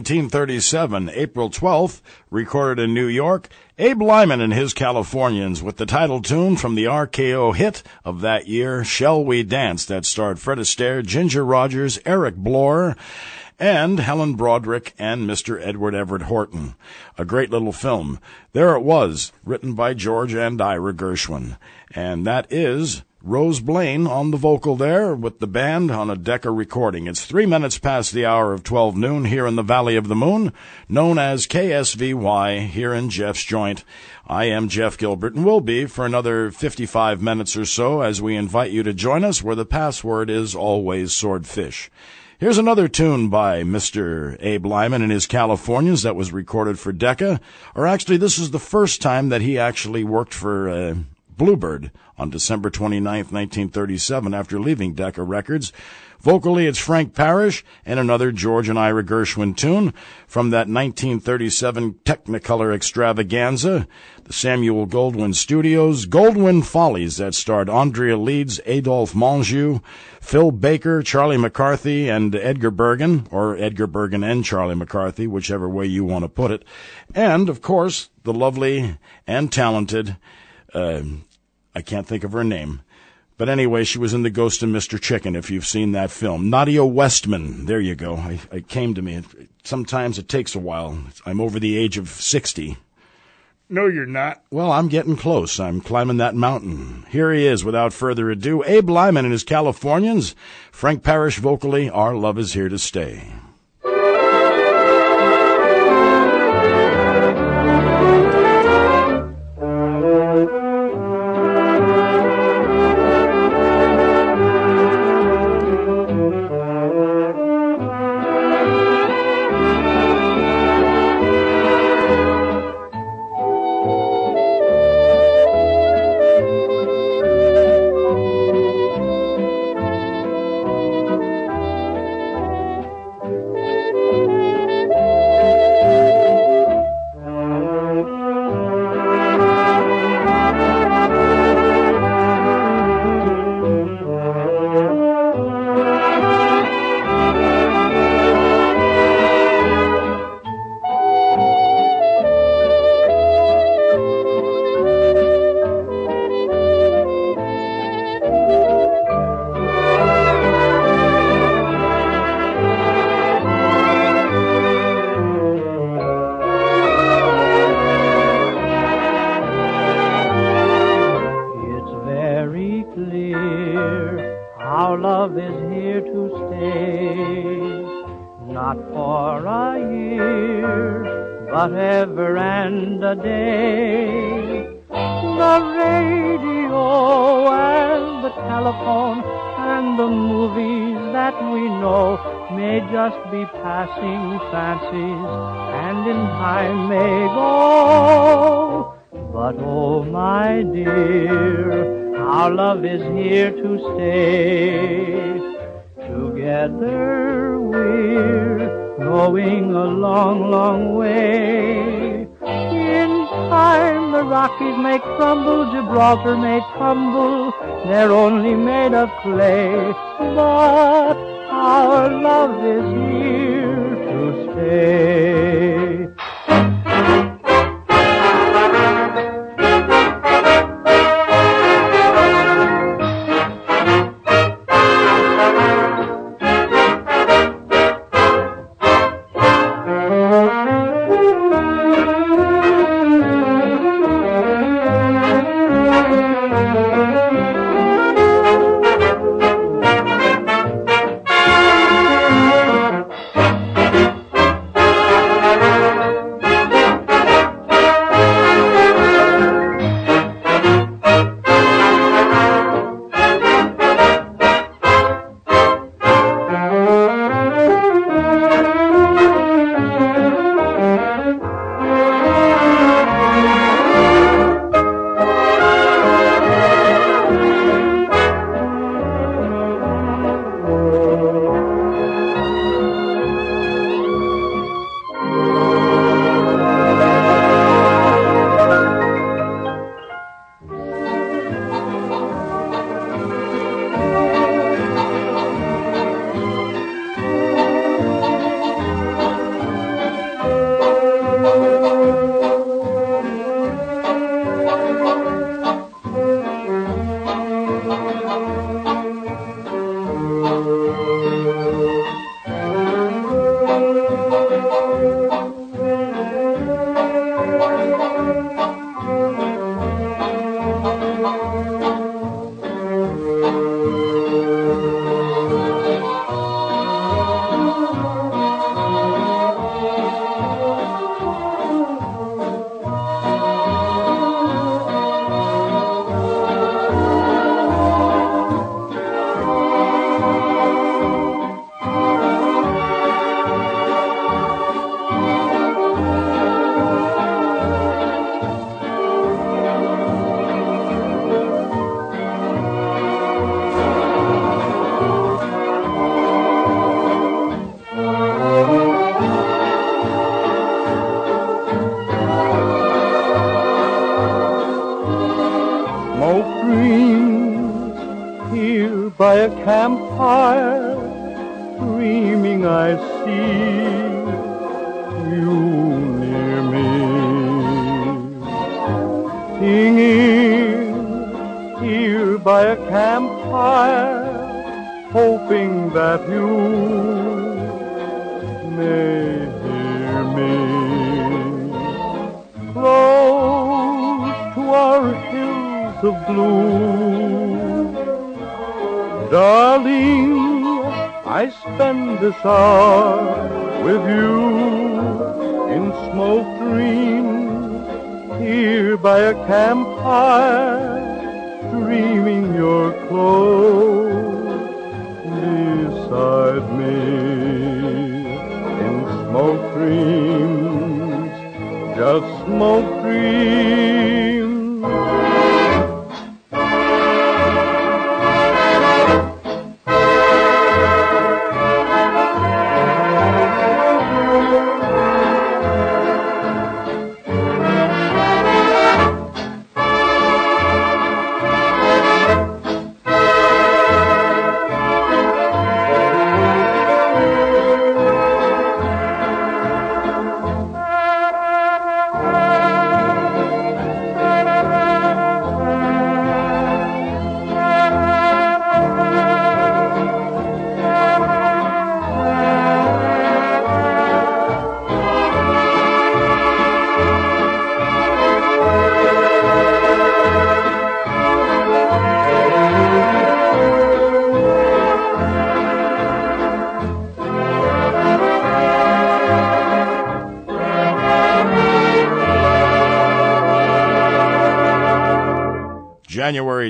1937, April 12th, recorded in New York, Abe Lyman and his Californians with the title tune from the RKO hit of that year, Shall We Dance, that starred Fred Astaire, Ginger Rogers, Eric Blore, and Helen Broderick and Mr. Edward Everett Horton. A great little film. There it was, written by George and Ira Gershwin. And that is Rose Blane on the vocal there with the band on a Decca recording. It's three minutes past the hour of 12 noon here in the Valley of the Moon, known as KSVY here in Jeff's Joynt. I am Jeff Gilbert and will be for another 55 minutes or so as we invite you to join us where the password is always swordfish. Here's another tune by Mr. Abe Lyman and his Californians that was recorded for Decca. Or actually, this is the first time that he actually worked for uh, Bluebird on December 29, 1937, after leaving Decca Records. Vocally, it's Frank Parrish and another George and Ira Gershwin tune from that 1937 Technicolor extravaganza, the Samuel Goldwyn Studios, Goldwyn Follies that starred Andrea Leeds, Adolphe Menjou, Phil Baker, Charlie McCarthy, and Edgar Bergen, or Edgar Bergen and Charlie McCarthy, whichever way you want to put it. And, of course, the lovely and talented, uh, I can't think of her name. But anyway, she was in The Ghost of Mr. Chicken, if you've seen that film. Nydia Westman. There you go. I, it came to me. Sometimes it takes a while. I'm over the age of 60. No, you're not. Well, I'm getting close. I'm climbing that mountain. Here he is, without further ado. Abe Lyman and his Californians. Frank Parrish vocally, Our Love is Here to Stay.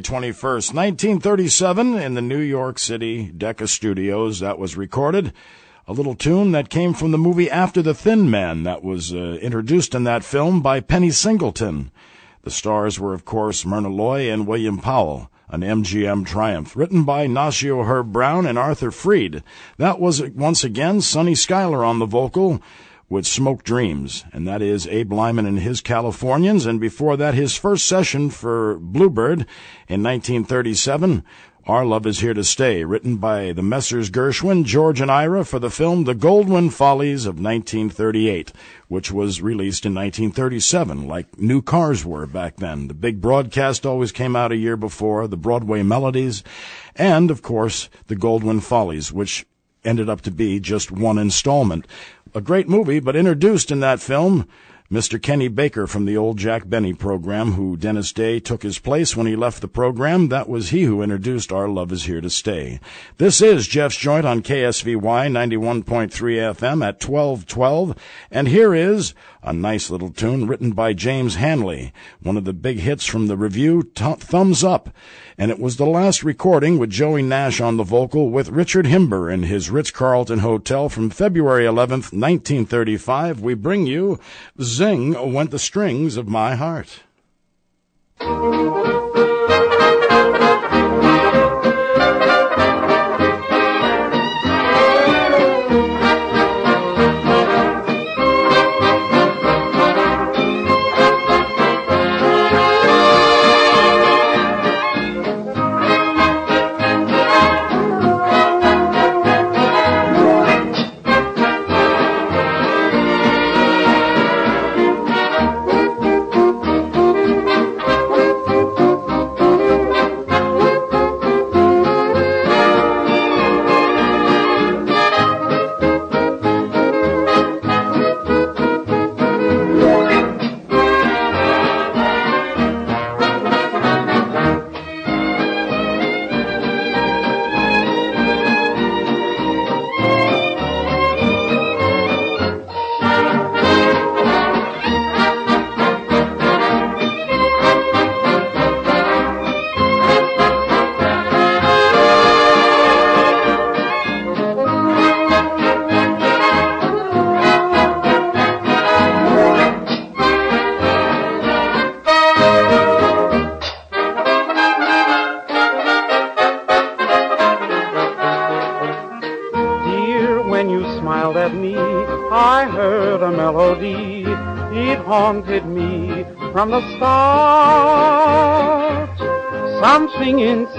January 21st, 1937, in the New York City Decca Studios. That was recorded. A little tune that came from the movie After the Thin Man that was uh, introduced in that film by Penny Singleton. The stars were, of course, Myrna Loy and William Powell. an MGM triumph, written by Nacio Herb Brown and Arthur Freed. That was once again Sonny Schuyler on the vocal with Smoke Dreams, and that is Abe Lyman and his Californians, and before that his first session for Bluebird in 1937 our Love is Here to Stay, written by the Messrs. Gershwin, George, and Ira for the film The Goldwyn Follies of 1938, which was released in 1937, like new cars were back then. The big broadcast always came out a year before, the Broadway Melodies, and, of course, The Goldwyn Follies, which ended up to be just one installment. A great movie, but introduced in that film Mr. Kenny Baker from the old Jack Benny program, who Dennis Day took his place when he left the program. That was he who introduced Our Love is Here to Stay. This is Jeff's Joynt on KSVY 91.3 FM at 1212. And here is a nice little tune written by James Hanley, one of the big hits from the review, Thumbs Up. And it was the last recording with Joey Nash on the vocal with Richard Himber in his Ritz-Carlton Hotel from February 11th, 1935. We bring you Zing Went the Strings of My Heart.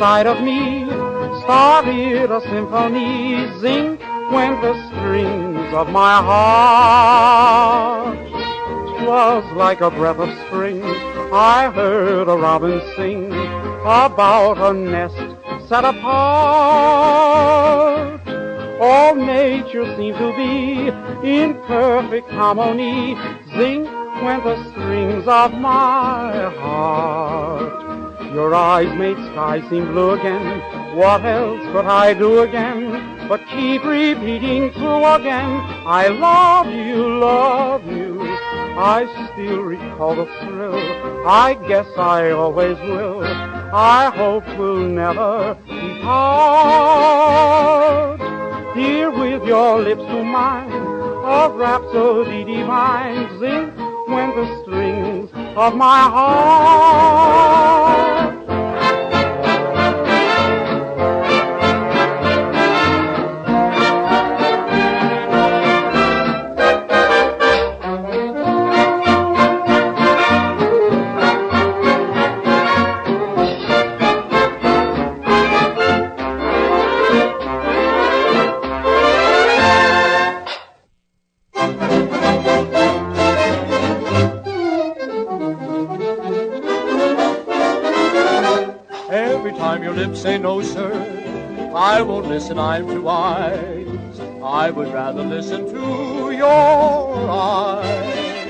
Inside of me started a symphony. Zing went the strings of my heart. Twas like a breath of spring. I heard a robin sing about a nest set apart. All nature seemed to be in perfect harmony. Zing went the strings of my heart. Your eyes made sky seem blue again. What else could I do again but keep repeating through again? I love you, love you. I still recall the thrill. I guess I always will. I hope we'll never depart. Here with your lips to mine, a rhapsody divine. Zing when the strings of my heart say no, sir. I won't listen, I'm too wise. I would rather listen to your eyes.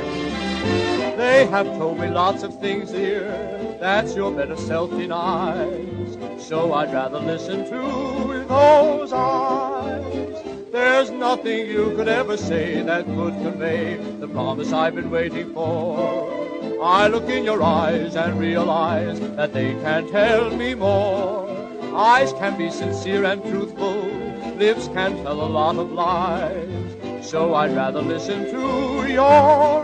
They have told me lots of things, dear, that's your better self denies. So I'd rather listen to those eyes. There's nothing you could ever say that could convey the promise I've been waiting for. I look in your eyes and realize that they can't tell me more. Eyes can be sincere and truthful, lips can tell a lot of lies. So I'd rather listen to your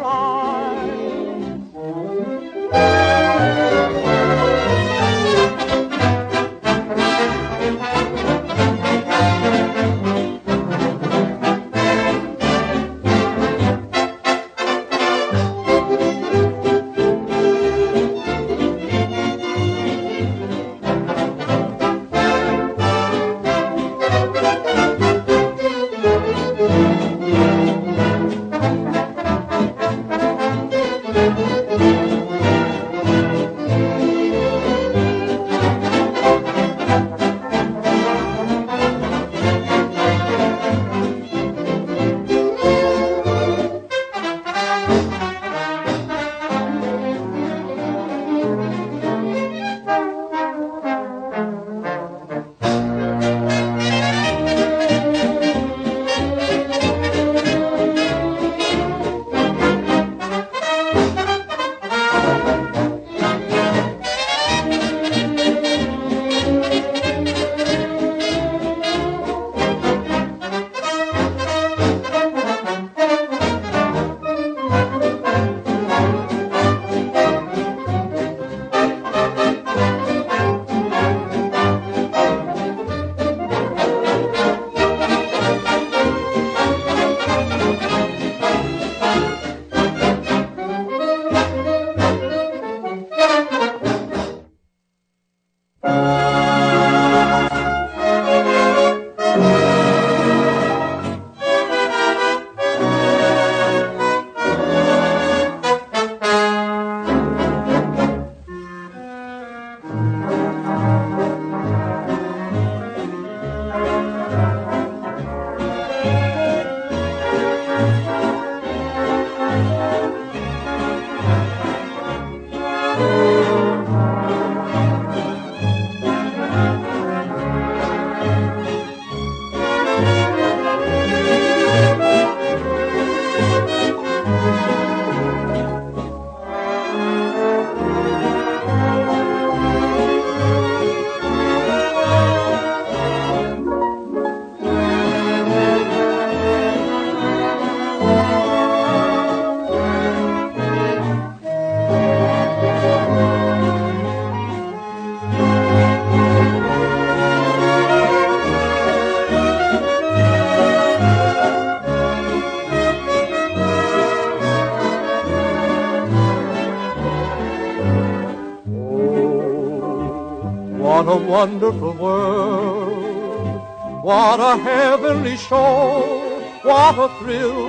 wonderful world. What a heavenly show. What a thrill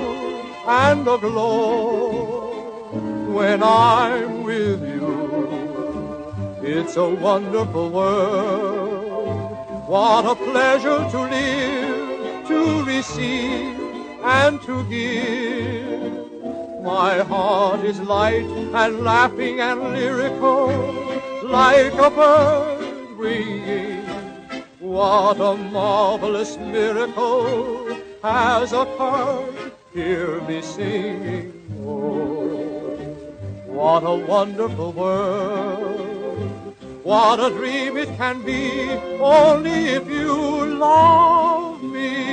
and a glow when I'm with you. It's a wonderful world. What a pleasure to live, to receive, and to give. My heart is light and laughing and lyrical, like a bird What a marvelous miracle has occurred. Hear me singing. Oh, what a wonderful world. What a dream it can be, only if you love me.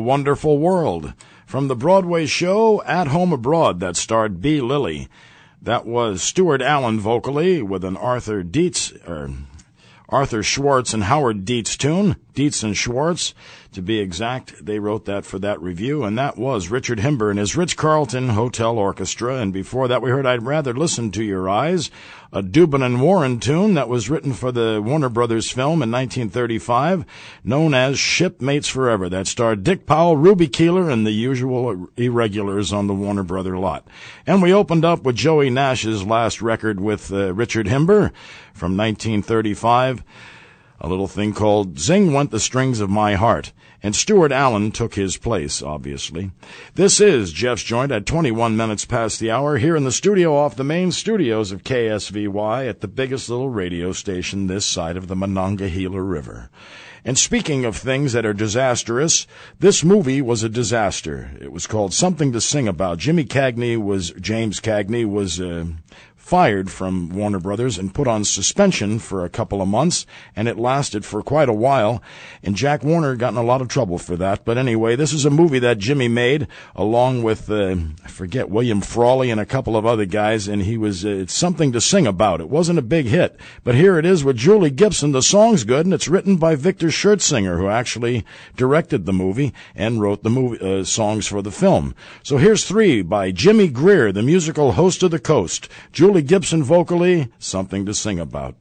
Wonderful World from the Broadway show At Home Abroad that starred Bea Lillie. That was Stuart Allen vocally with an Arthur Dietz, or Arthur Schwartz and Howard Dietz tune, Dietz and Schwartz. To be exact, they wrote that for that review, and that was Richard Himber and his Ritz-Carlton Hotel Orchestra. And before that, we heard I'd Rather Listen to Your Eyes, a Dubin and Warren tune that was written for the Warner Brothers film in 1935, known as Shipmates Forever, that starred Dick Powell, Ruby Keeler, and the usual irregulars on the Warner Brother lot. And we opened up with Joey Nash's last record with uh, Richard Himber from 1935, a little thing called Zing Went the Strings of My Heart. And Stuart Allen took his place, obviously. This is Jeff's Joynt at 21 minutes past the hour here in the studio off the main studios of KSVY at the biggest little radio station this side of the Monongahela River. And speaking of things that are disastrous, this movie was a disaster. It was called Something to Sing About. Jimmy Cagney was, James Cagney was, uh, fired from Warner Brothers and put on suspension for a couple of months, and it lasted for quite a while. And Jack Warner got in a lot of trouble for that. But anyway, this is a movie that Jimmy made along with uh, I forget William Frawley and a couple of other guys, and he was uh, it's something to sing about. It wasn't a big hit, but here it is with Julie Gibson. The song's good, and it's written by Victor Schertzinger, who actually directed the movie and wrote the movie uh, songs for the film. So here's three by Jimmie Grier, the musical host of the coast. Julie Gibson vocally, something to sing about.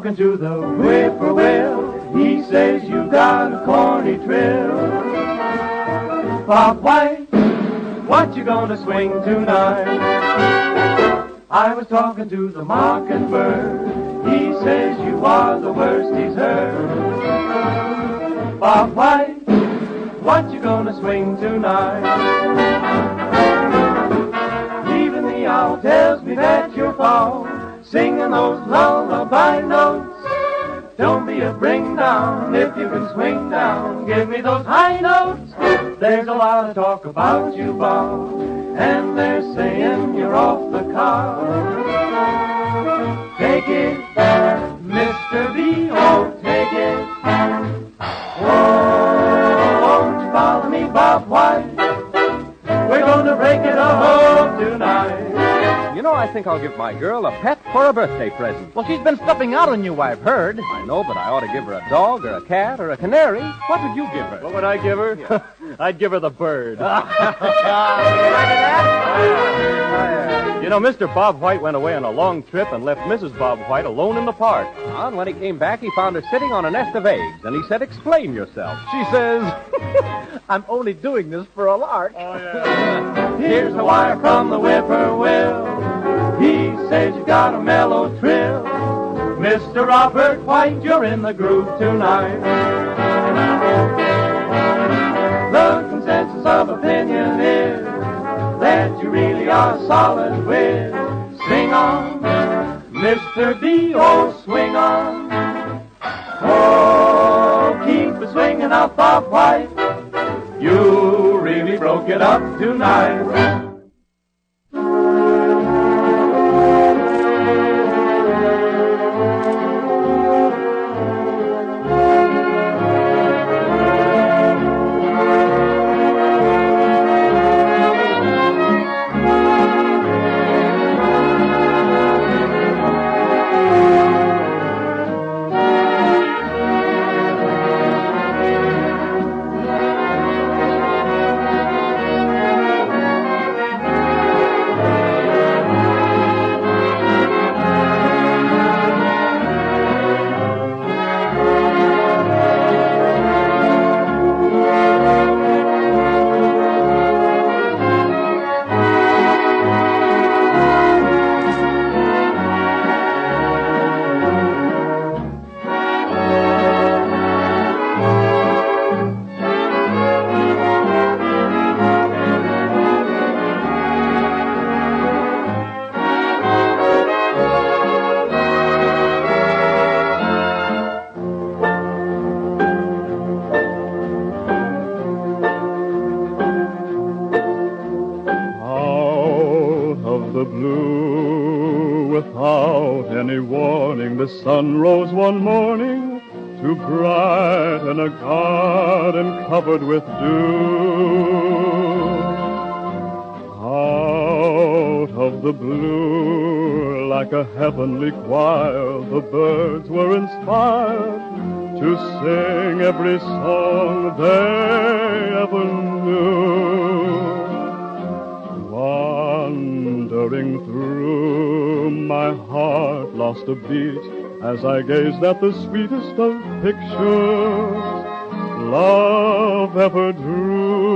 Talking to the whippoorwill. He says you got a corny trill. Bob White, what you gonna swing tonight? I was talking to the mockingbird. He says you are the worst he's heard. Bob White, what you gonna swing tonight? Even the owl tells me that you're fall, singing those lullaby notes. Don't be a bring down if you can swing down. Give me those high notes. There's a lot of talk about you, Bob, and they're saying you're off the car. Take it, Mr. B. Oh, take it. Oh, won't you follow me, Bob White? We're gonna break it up tonight. You know, I think I'll give my girl a pet for a birthday present. Well, she's been stuffing out on you, I've heard. I know, but I ought to give her a dog or a cat or a canary. What would you give her? What would I give her? I'd give her the bird. you know, Mr. Bob White went away on a long trip and left Mrs. Bob White alone in the park. And when he came back, he found her sitting on a nest of eggs, and he said, Explain yourself. She says, I'm only doing this for a lark. Oh, yeah. Here's a wire from the whippoorwill. He says you got a mellow trill. Mr. Robert White, you're in the groove tonight. The consensus of opinion is that you really are solid with. Sing on, Mr. B, oh, swing on. Oh, keep it swinging up, Bob White. You really broke it up tonight. A beat as I gazed at the sweetest of pictures love ever drew.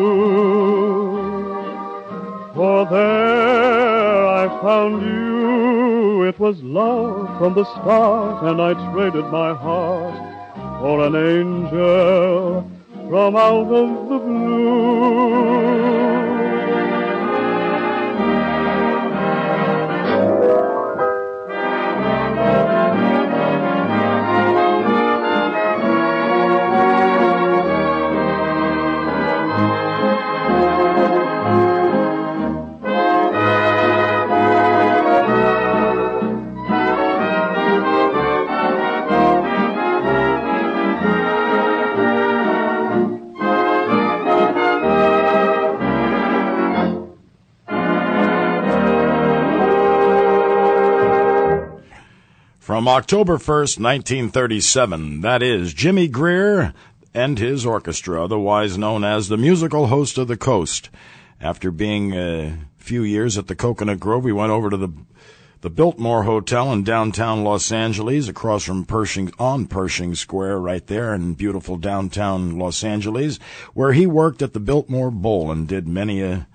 For there I found you. It was love from the start, and I traded my heart for an angel from out of the blue. From October 1st, 1937, that is Jimmie Grier and his orchestra, otherwise known as the musical host of the coast. After being a few years at the Coconut Grove, we went over to the the Biltmore Hotel in downtown Los Angeles, across from Pershing, on Pershing Square, right there in beautiful downtown Los Angeles, where he worked at the Biltmore Bowl and did many a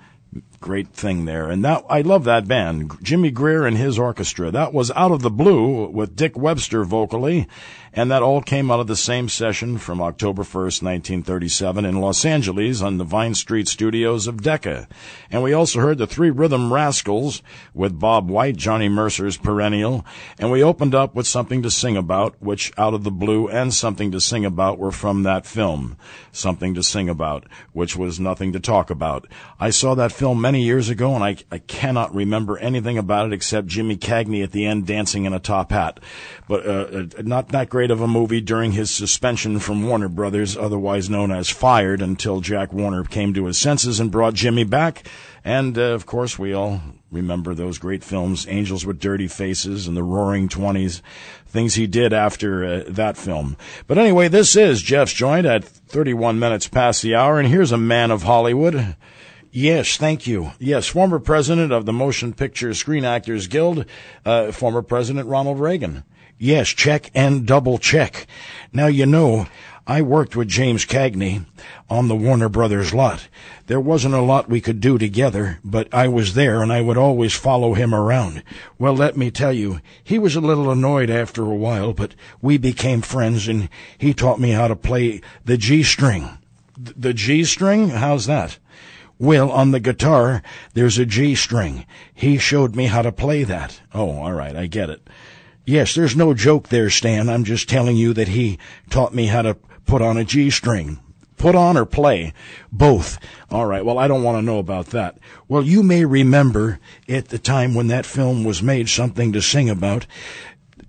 great thing there. And that I love that band, Jimmie Grier and his orchestra. That was Out of the Blue with Dick Webster vocally, and that all came out of the same session from October 1st, 1937 in Los Angeles on the Vine Street studios of Decca. And we also heard the Three Rhythm Rascals with Bob White, Johnny Mercer's Perennial, and we opened up with Something to Sing About, which Out of the Blue and Something to Sing About were from that film. Something to Sing About, which was Nothing to Talk About. I saw that film many years ago, and I, I cannot remember anything about it except Jimmy Cagney at the end dancing in a top hat. But uh, uh, not that great of a movie during his suspension from Warner Brothers, otherwise known as Fired, until Jack Warner came to his senses and brought Jimmy back. And uh, of course, we all remember those great films, Angels with Dirty Faces and The Roaring Twenties, things he did after uh, that film. But anyway, this is Jeff's Joynt at 31 minutes past the hour, and here's a man of Hollywood. Yes, thank you. Yes, former president of the Motion Picture Screen Actors Guild, uh, former President Ronald Reagan. Yes, check and double check. Now, you know, I worked with James Cagney on the Warner Brothers lot. There wasn't a lot we could do together, but I was there and I would always follow him around. Well, let me tell you, he was a little annoyed after a while, but we became friends and he taught me how to play the G string. The G string? How's that? Well, on the guitar, there's a G string. He showed me how to play that. Oh, all right, I get it. Yes, there's no joke there, Stan. I'm just telling you that he taught me how to put on a G string. Put on or play? Both. All right, well, I don't want to know about that. Well, you may remember at the time when that film was made, Something to Sing About,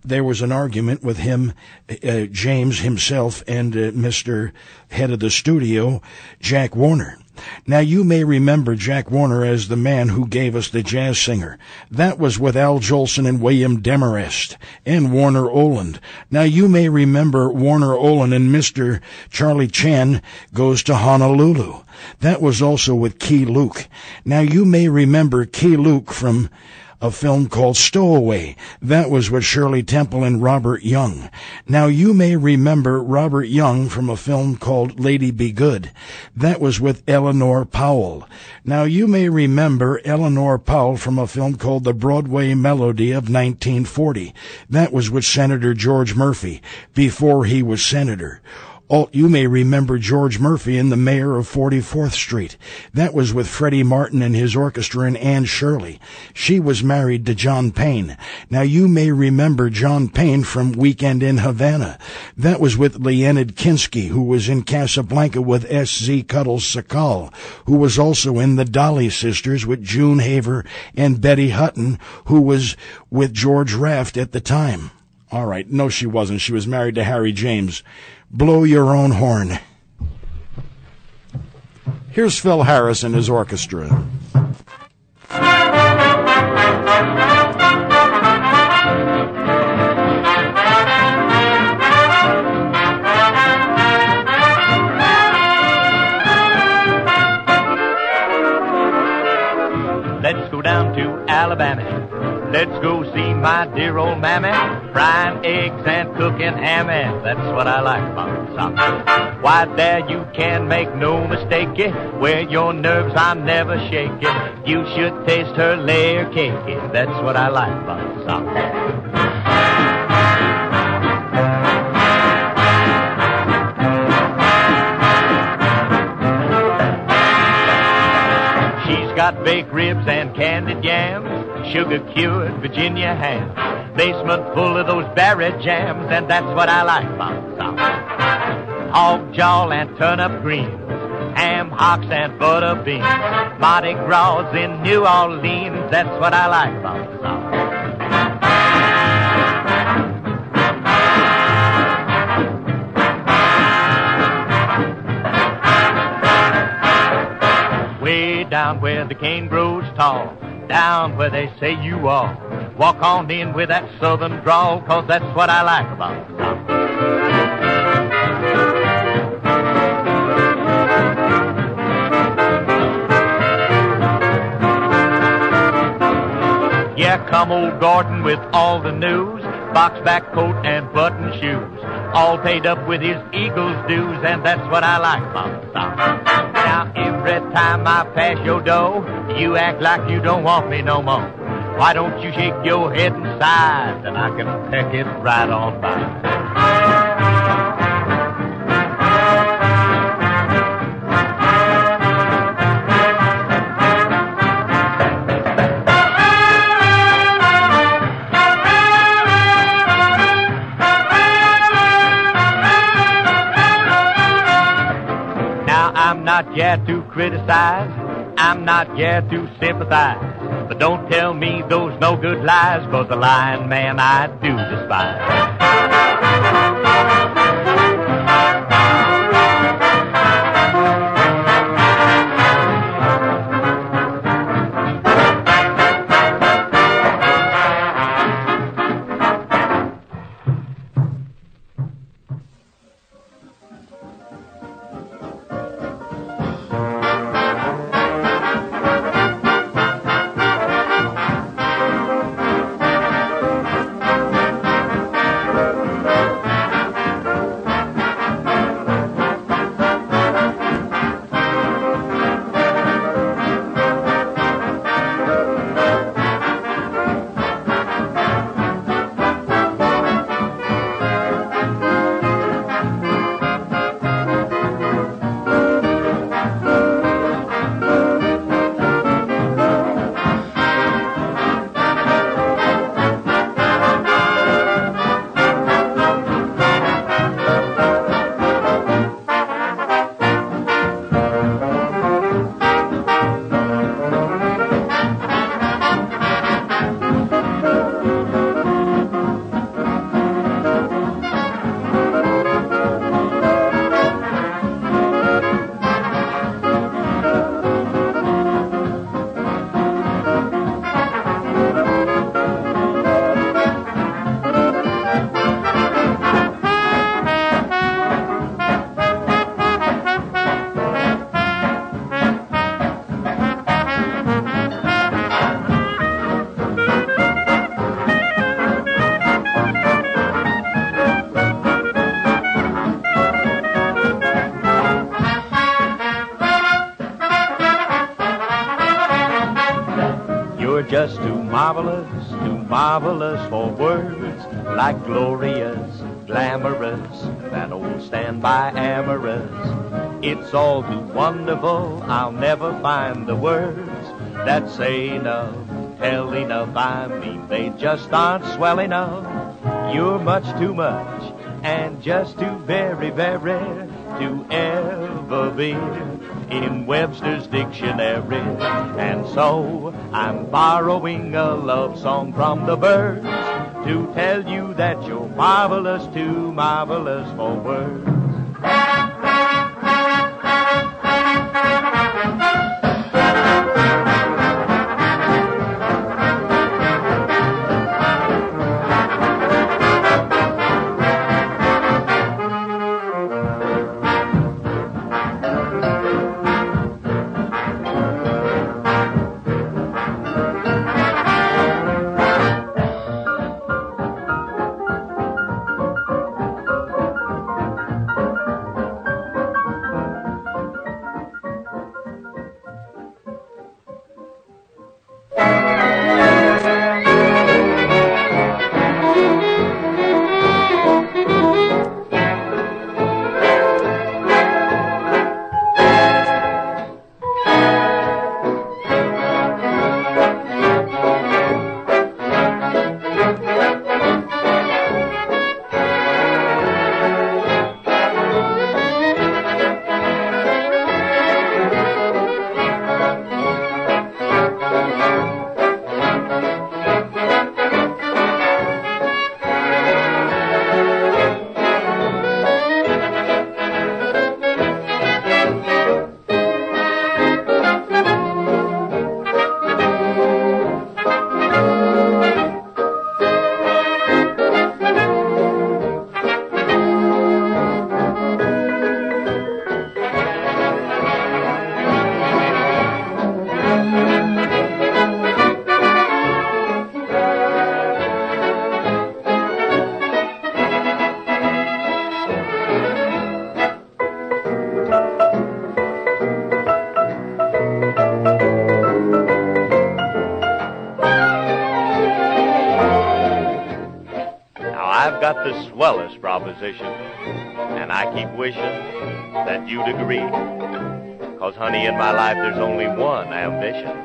there was an argument with him, uh, James himself, and uh, Mr. Head of the studio, Jack Warner. Now you may remember Jack Warner as the man who gave us the jazz singer. That was with Al Jolson and William Demarest and Warner Oland. Now you may remember Warner Oland and Mr. Charlie Chan goes to Honolulu. That was also with Keye Luke. Now you may remember Keye Luke from a film called Stowaway. That was with Shirley Temple and Robert Young. Now you may remember Robert Young from a film called Lady Be Good. That was with Eleanor Powell. Now you may remember Eleanor Powell from a film called The Broadway Melody of 1940. That was with Senator George Murphy before he was senator. Oh, you may remember George Murphy in The Mayor of 44th Street. That was with Freddy Martin and his orchestra and Anne Shirley. She was married to John Payne. Now you may remember John Payne from Weekend in Havana. That was with Leonid Kinskey, who was in Casablanca with S.Z. Cuddles Sakall, who was also in The Dolly Sisters with June Haver and Betty Hutton, who was with George Raft at the time. All right. No, she wasn't. She was married to Harry James. Blow your own horn. Here's Phil Harris and his orchestra. Let's go down to Alabama. Let's go see my dear old mammy. Frying eggs and cooking hammy. That's what I like about South. Why, there you can make no mistake. Where your nerves are never shaky. You should taste her layer cakey. That's what I like about the got baked ribs and candied yams, sugar cured Virginia ham, basement full of those berry jams, and that's what I like about the South. Hog jaw and turnip greens, ham hocks and butter beans, Mardi Gras in New Orleans, that's what I like about the South. Down where the cane grows tall, down where they say you are. Walk on in with that southern drawl, cause that's what I like about the South. Yeah, come old Gordon with all the news, box back coat and button shoes, all paid up with his Eagles dues, and that's what I like about. Now every time I pass your door, you act like you don't want me no more. Why don't you shake your head and sigh, and I can peck it right on by. I'm not yet to criticize, I'm not yet to sympathize. But don't tell me those no good lies, cause the lying man I do despise. It's all too wonderful, I'll never find the words that say enough, tell enough. I mean, they just aren't swell enough. You're much too much, and just too very, very to ever be in Webster's dictionary. And so I'm borrowing a love song from the birds to tell you that you're marvelous, too marvelous for words. I've got the swellest proposition, and I keep wishing that you'd agree. Cause, honey, in my life there's only one ambition.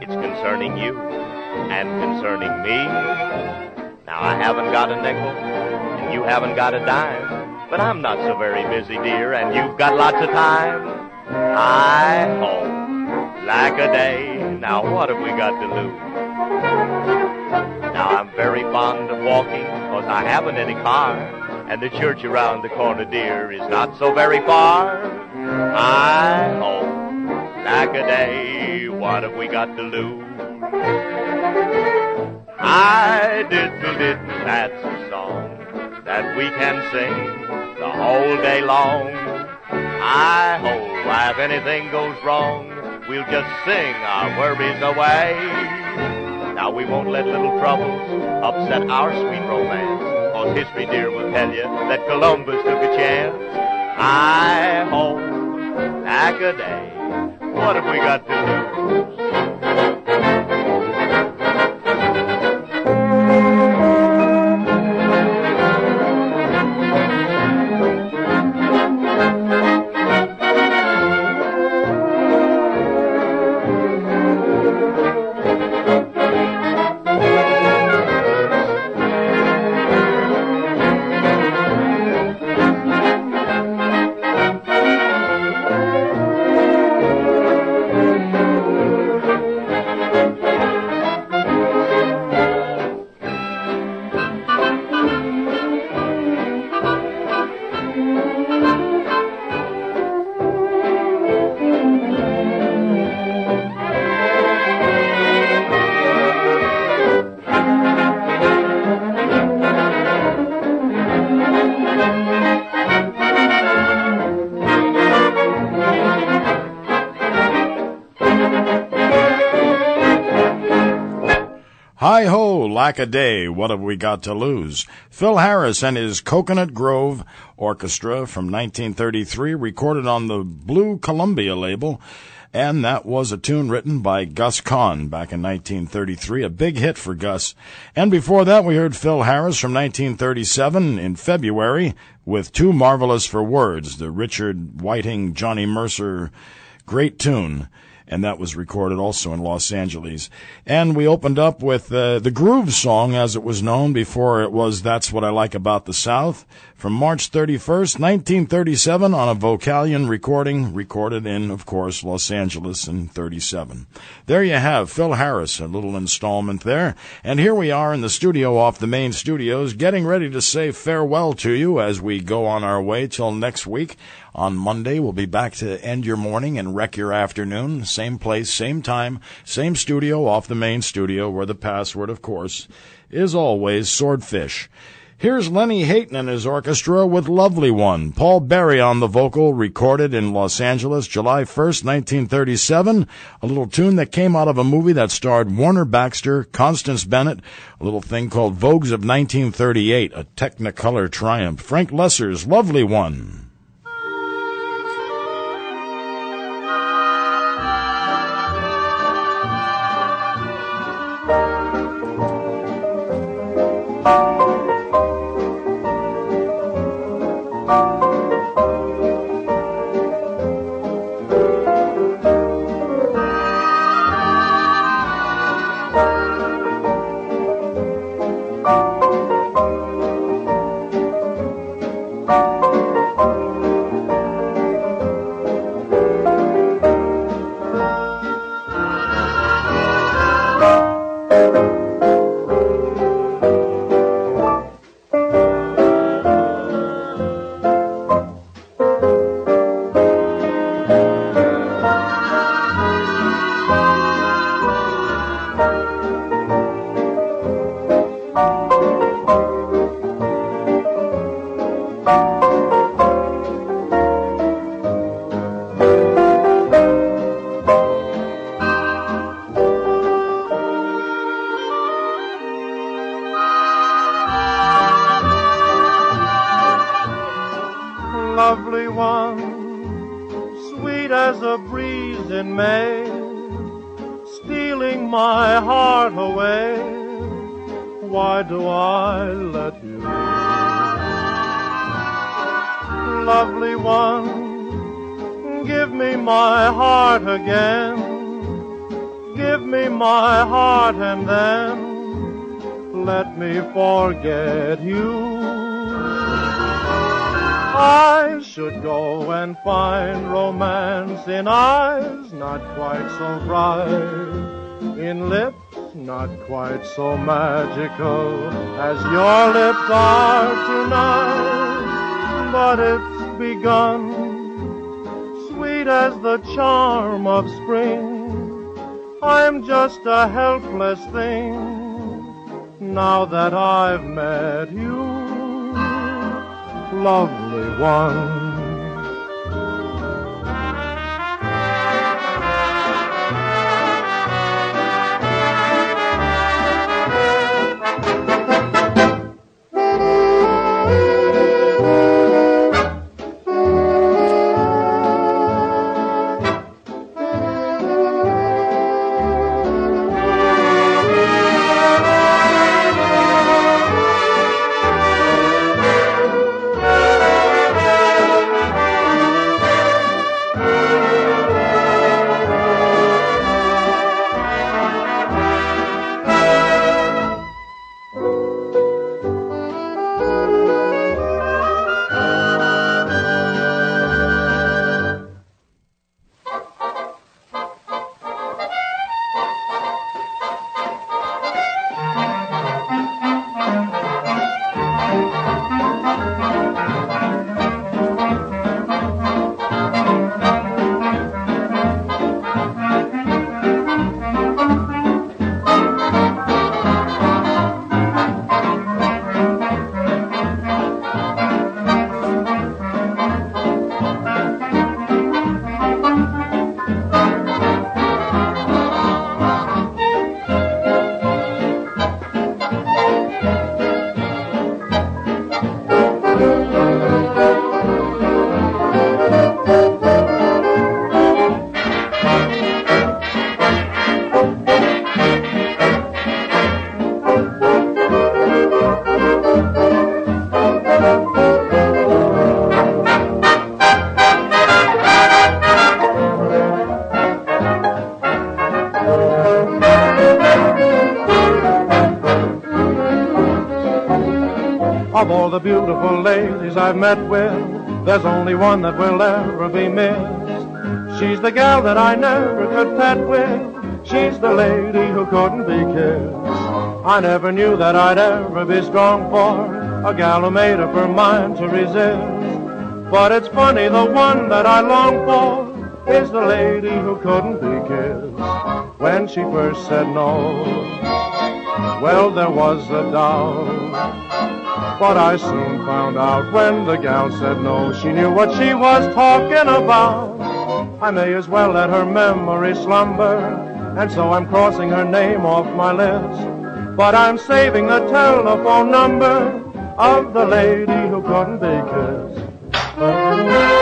It's concerning you and concerning me. Now, I haven't got a nickel, and you haven't got a dime. But I'm not so very busy, dear, and you've got lots of time. I hope, like a day. Now, what have we got to lose? Now I'm very fond of walking, cause I haven't any car. And the church around the corner, dear, is not so very far. I hope, like a day, what have we got to lose? I diddle diddle, that's a song that we can sing the whole day long. I hope if anything goes wrong, we'll just sing our worries away. Now we won't let little troubles upset our sweet romance. Cause history, dear, will tell you that Columbus took a chance. I hope, like a day, what have we got to lose? A day, what have we got to lose? Phil Harris and his Coconut Grove Orchestra from 1933, recorded on the Blue Columbia label, and that was a tune written by Gus Kahn back in 1933, a big hit for Gus. And before that, we heard Phil Harris from 1937 in February with Too Marvelous for Words, the Richard Whiting, Johnny Mercer great tune. And that was recorded also in Los Angeles. And we opened up with uh, the Groove song, as it was known before it was That's What I Like About the South, from March 31st, 1937, on a Vocalion recording, recorded in, of course, Los Angeles in 37. There you have Phil Harris, a little installment there. And here we are in the studio off the main studios, getting ready to say farewell to you as we go on our way till next week. On Monday, we'll be back to end your morning and wreck your afternoon. Same place, same time, same studio off the main studio, where the password, of course, is always Swordfish. Here's Lennie Hayton and his orchestra with Lovely One. Paul Berry on the vocal, recorded in Los Angeles, July 1st, 1937. A little tune that came out of a movie that starred Warner Baxter, Constance Bennett, a little thing called Vogues of 1938, a Technicolor triumph. Frank Loesser's Lovely One. Magical as your lips are tonight. But it's begun, sweet as the charm of spring. I'm just a helpless thing now that I've met you lovely one. The beautiful ladies I've met with, there's only one that will ever be missed. She's the gal that I never could pet with. She's the lady who couldn't be kissed. I never knew that I'd ever be strong for a gal who made up her mind to resist. But it's funny, the one that I long for is the lady who couldn't be kissed. When she first said no, well, there was a doubt. But I soon found out when the gal said no, she knew what she was talking about. I may as well let her memory slumber, and so I'm crossing her name off my list. But I'm saving the telephone number of the lady who couldn't be kissed.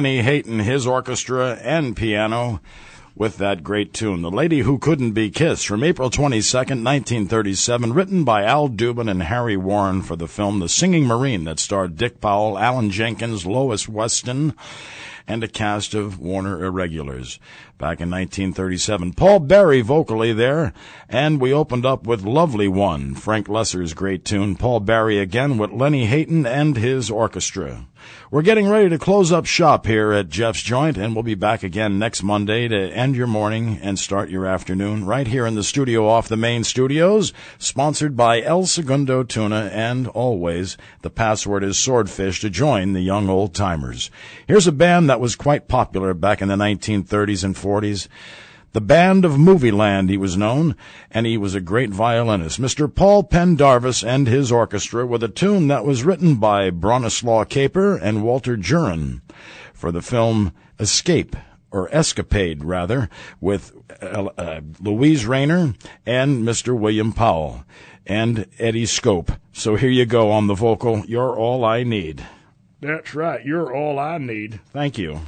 Lennie Hayton, his orchestra and piano with that great tune, The Lady Who Couldn't Be Kissed, from April 22nd, 1937, written by Al Dubin and Harry Warren for the film The Singing Marine that starred Dick Powell, Allen Jenkins, Lois Weston, and a cast of Warner irregulars. Back in 1937, Paul Berry vocally there, and we opened up with Lovely One, Frank Loesser's great tune, Paul Berry again with Lennie Hayton and his orchestra. We're getting ready to close up shop here at Jeff's Joynt, and we'll be back again next Monday to end your morning and start your afternoon right here in the studio off the main studios, sponsored by El Segundo Tuna, and always the password is Swordfish to join the young old timers. Here's a band that was quite popular back in the 1930s and 40s. The Band of Movieland, he was known, and he was a great violinist. Mr. Paul Pendarvis and his orchestra with a tune that was written by Bronislaw Kaper and Walter Jurmann for the film Escape, or Escapade, rather, with uh, uh, Luise Rainer and Mr. William Powell and Eddie Scope. So here you go on the vocal, You're All I Need. That's right. You're all I need. Thank you.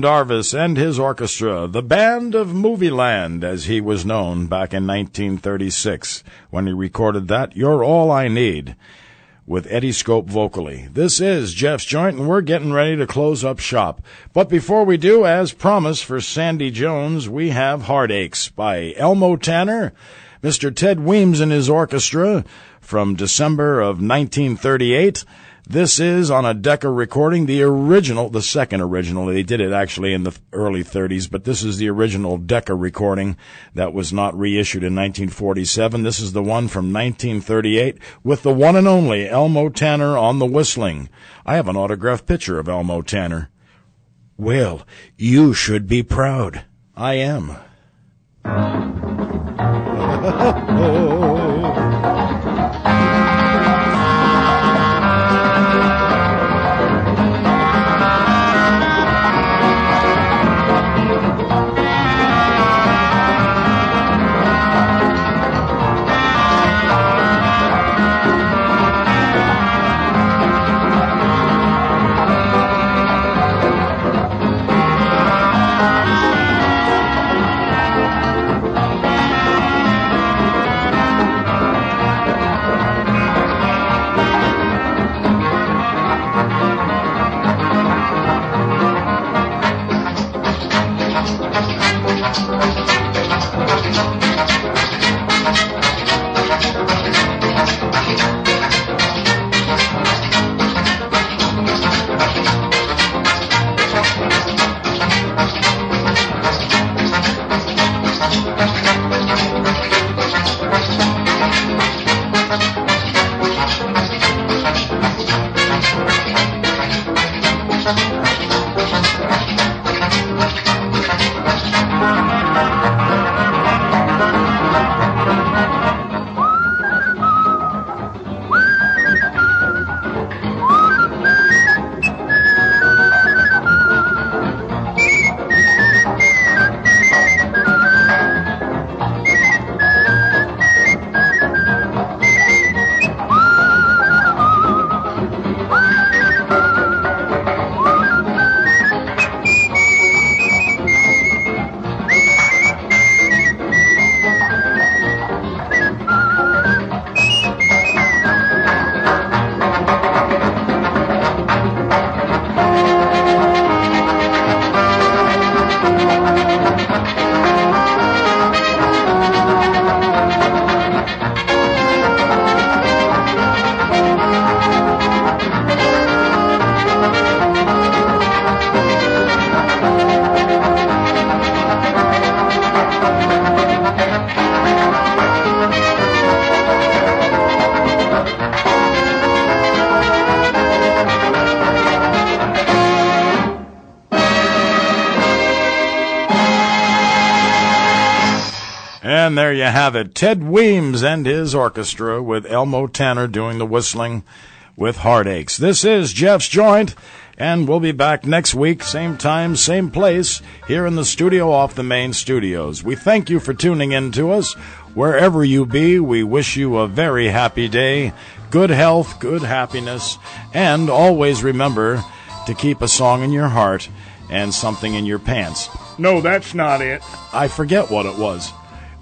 Pendarvis and his orchestra, the Band of Movieland, as he was known back in 1936 when he recorded that You're All I Need with Eddie Scope vocally. This is Jeff's Joynt, and we're getting ready to close up shop. But before we do, as promised for Sandy Jones, we have Heartaches by Elmo Tanner, Mr. Ted Weems and his orchestra from December of 1938. This is on a Decca recording, the original, the second original. They did it actually in the early 30s, but this is the original Decca recording that was not reissued in 1947. This is the one from 1938 with the one and only Elmo Tanner on the whistling. I have an autographed picture of Elmo Tanner. Well, you should be proud. I am. Oh, Have it. Ted Weems and his orchestra with Elmo Tanner doing the whistling with Heartaches. This is Jeff's Joynt, and we'll be back next week, same time, same place, here in the studio off the main studios. We thank you for tuning in to us. Wherever you be, we wish you a very happy day, good health, good happiness, and always remember to keep a song in your heart and something in your pants. No, that's not it. I forget what it was.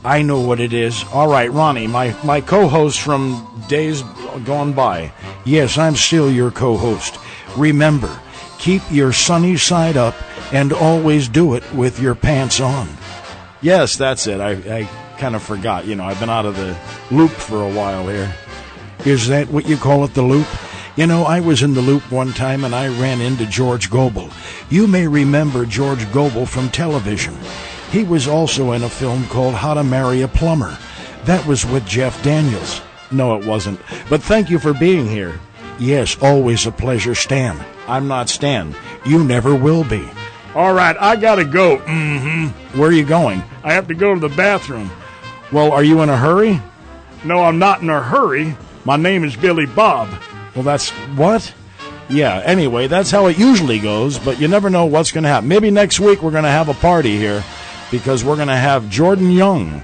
I know what it is. All right, Ronnie, my, my co host from days gone by. Yes, I'm still your co host. Remember, keep your sunny side up and always do it with your pants on. Yes, that's it. I, I kind of forgot. You know, I've been out of the loop for a while here. Is that what you call it, the loop? You know, I was in the loop one time and I ran into George Gobel. You may remember George Gobel from television. He was also in a film called How to Marry a Plumber. That was with Jeff Daniels. No, it wasn't. But thank you for being here. Yes, always a pleasure, Stan. I'm not Stan. You never will be. All right, I gotta go. Mm-hmm. Where are you going? I have to go to the bathroom. Well, are you in a hurry? No, I'm not in a hurry. My name is Billy Bob. Well, that's what? Yeah, anyway, that's how it usually goes, but you never know what's going to happen. Maybe next week we're going to have a party here because we're going to have Jordan Young,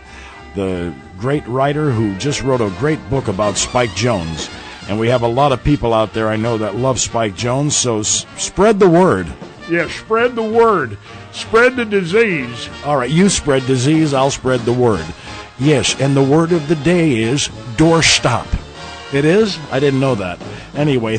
the great writer who just wrote a great book about Spike Jones. And we have a lot of people out there I know that love Spike Jones, so s- spread the word. Yeah, spread the word. Spread the disease. All right, you spread disease, I'll spread the word. Yes, and the word of the day is doorstop. It is? I didn't know that. Anyway,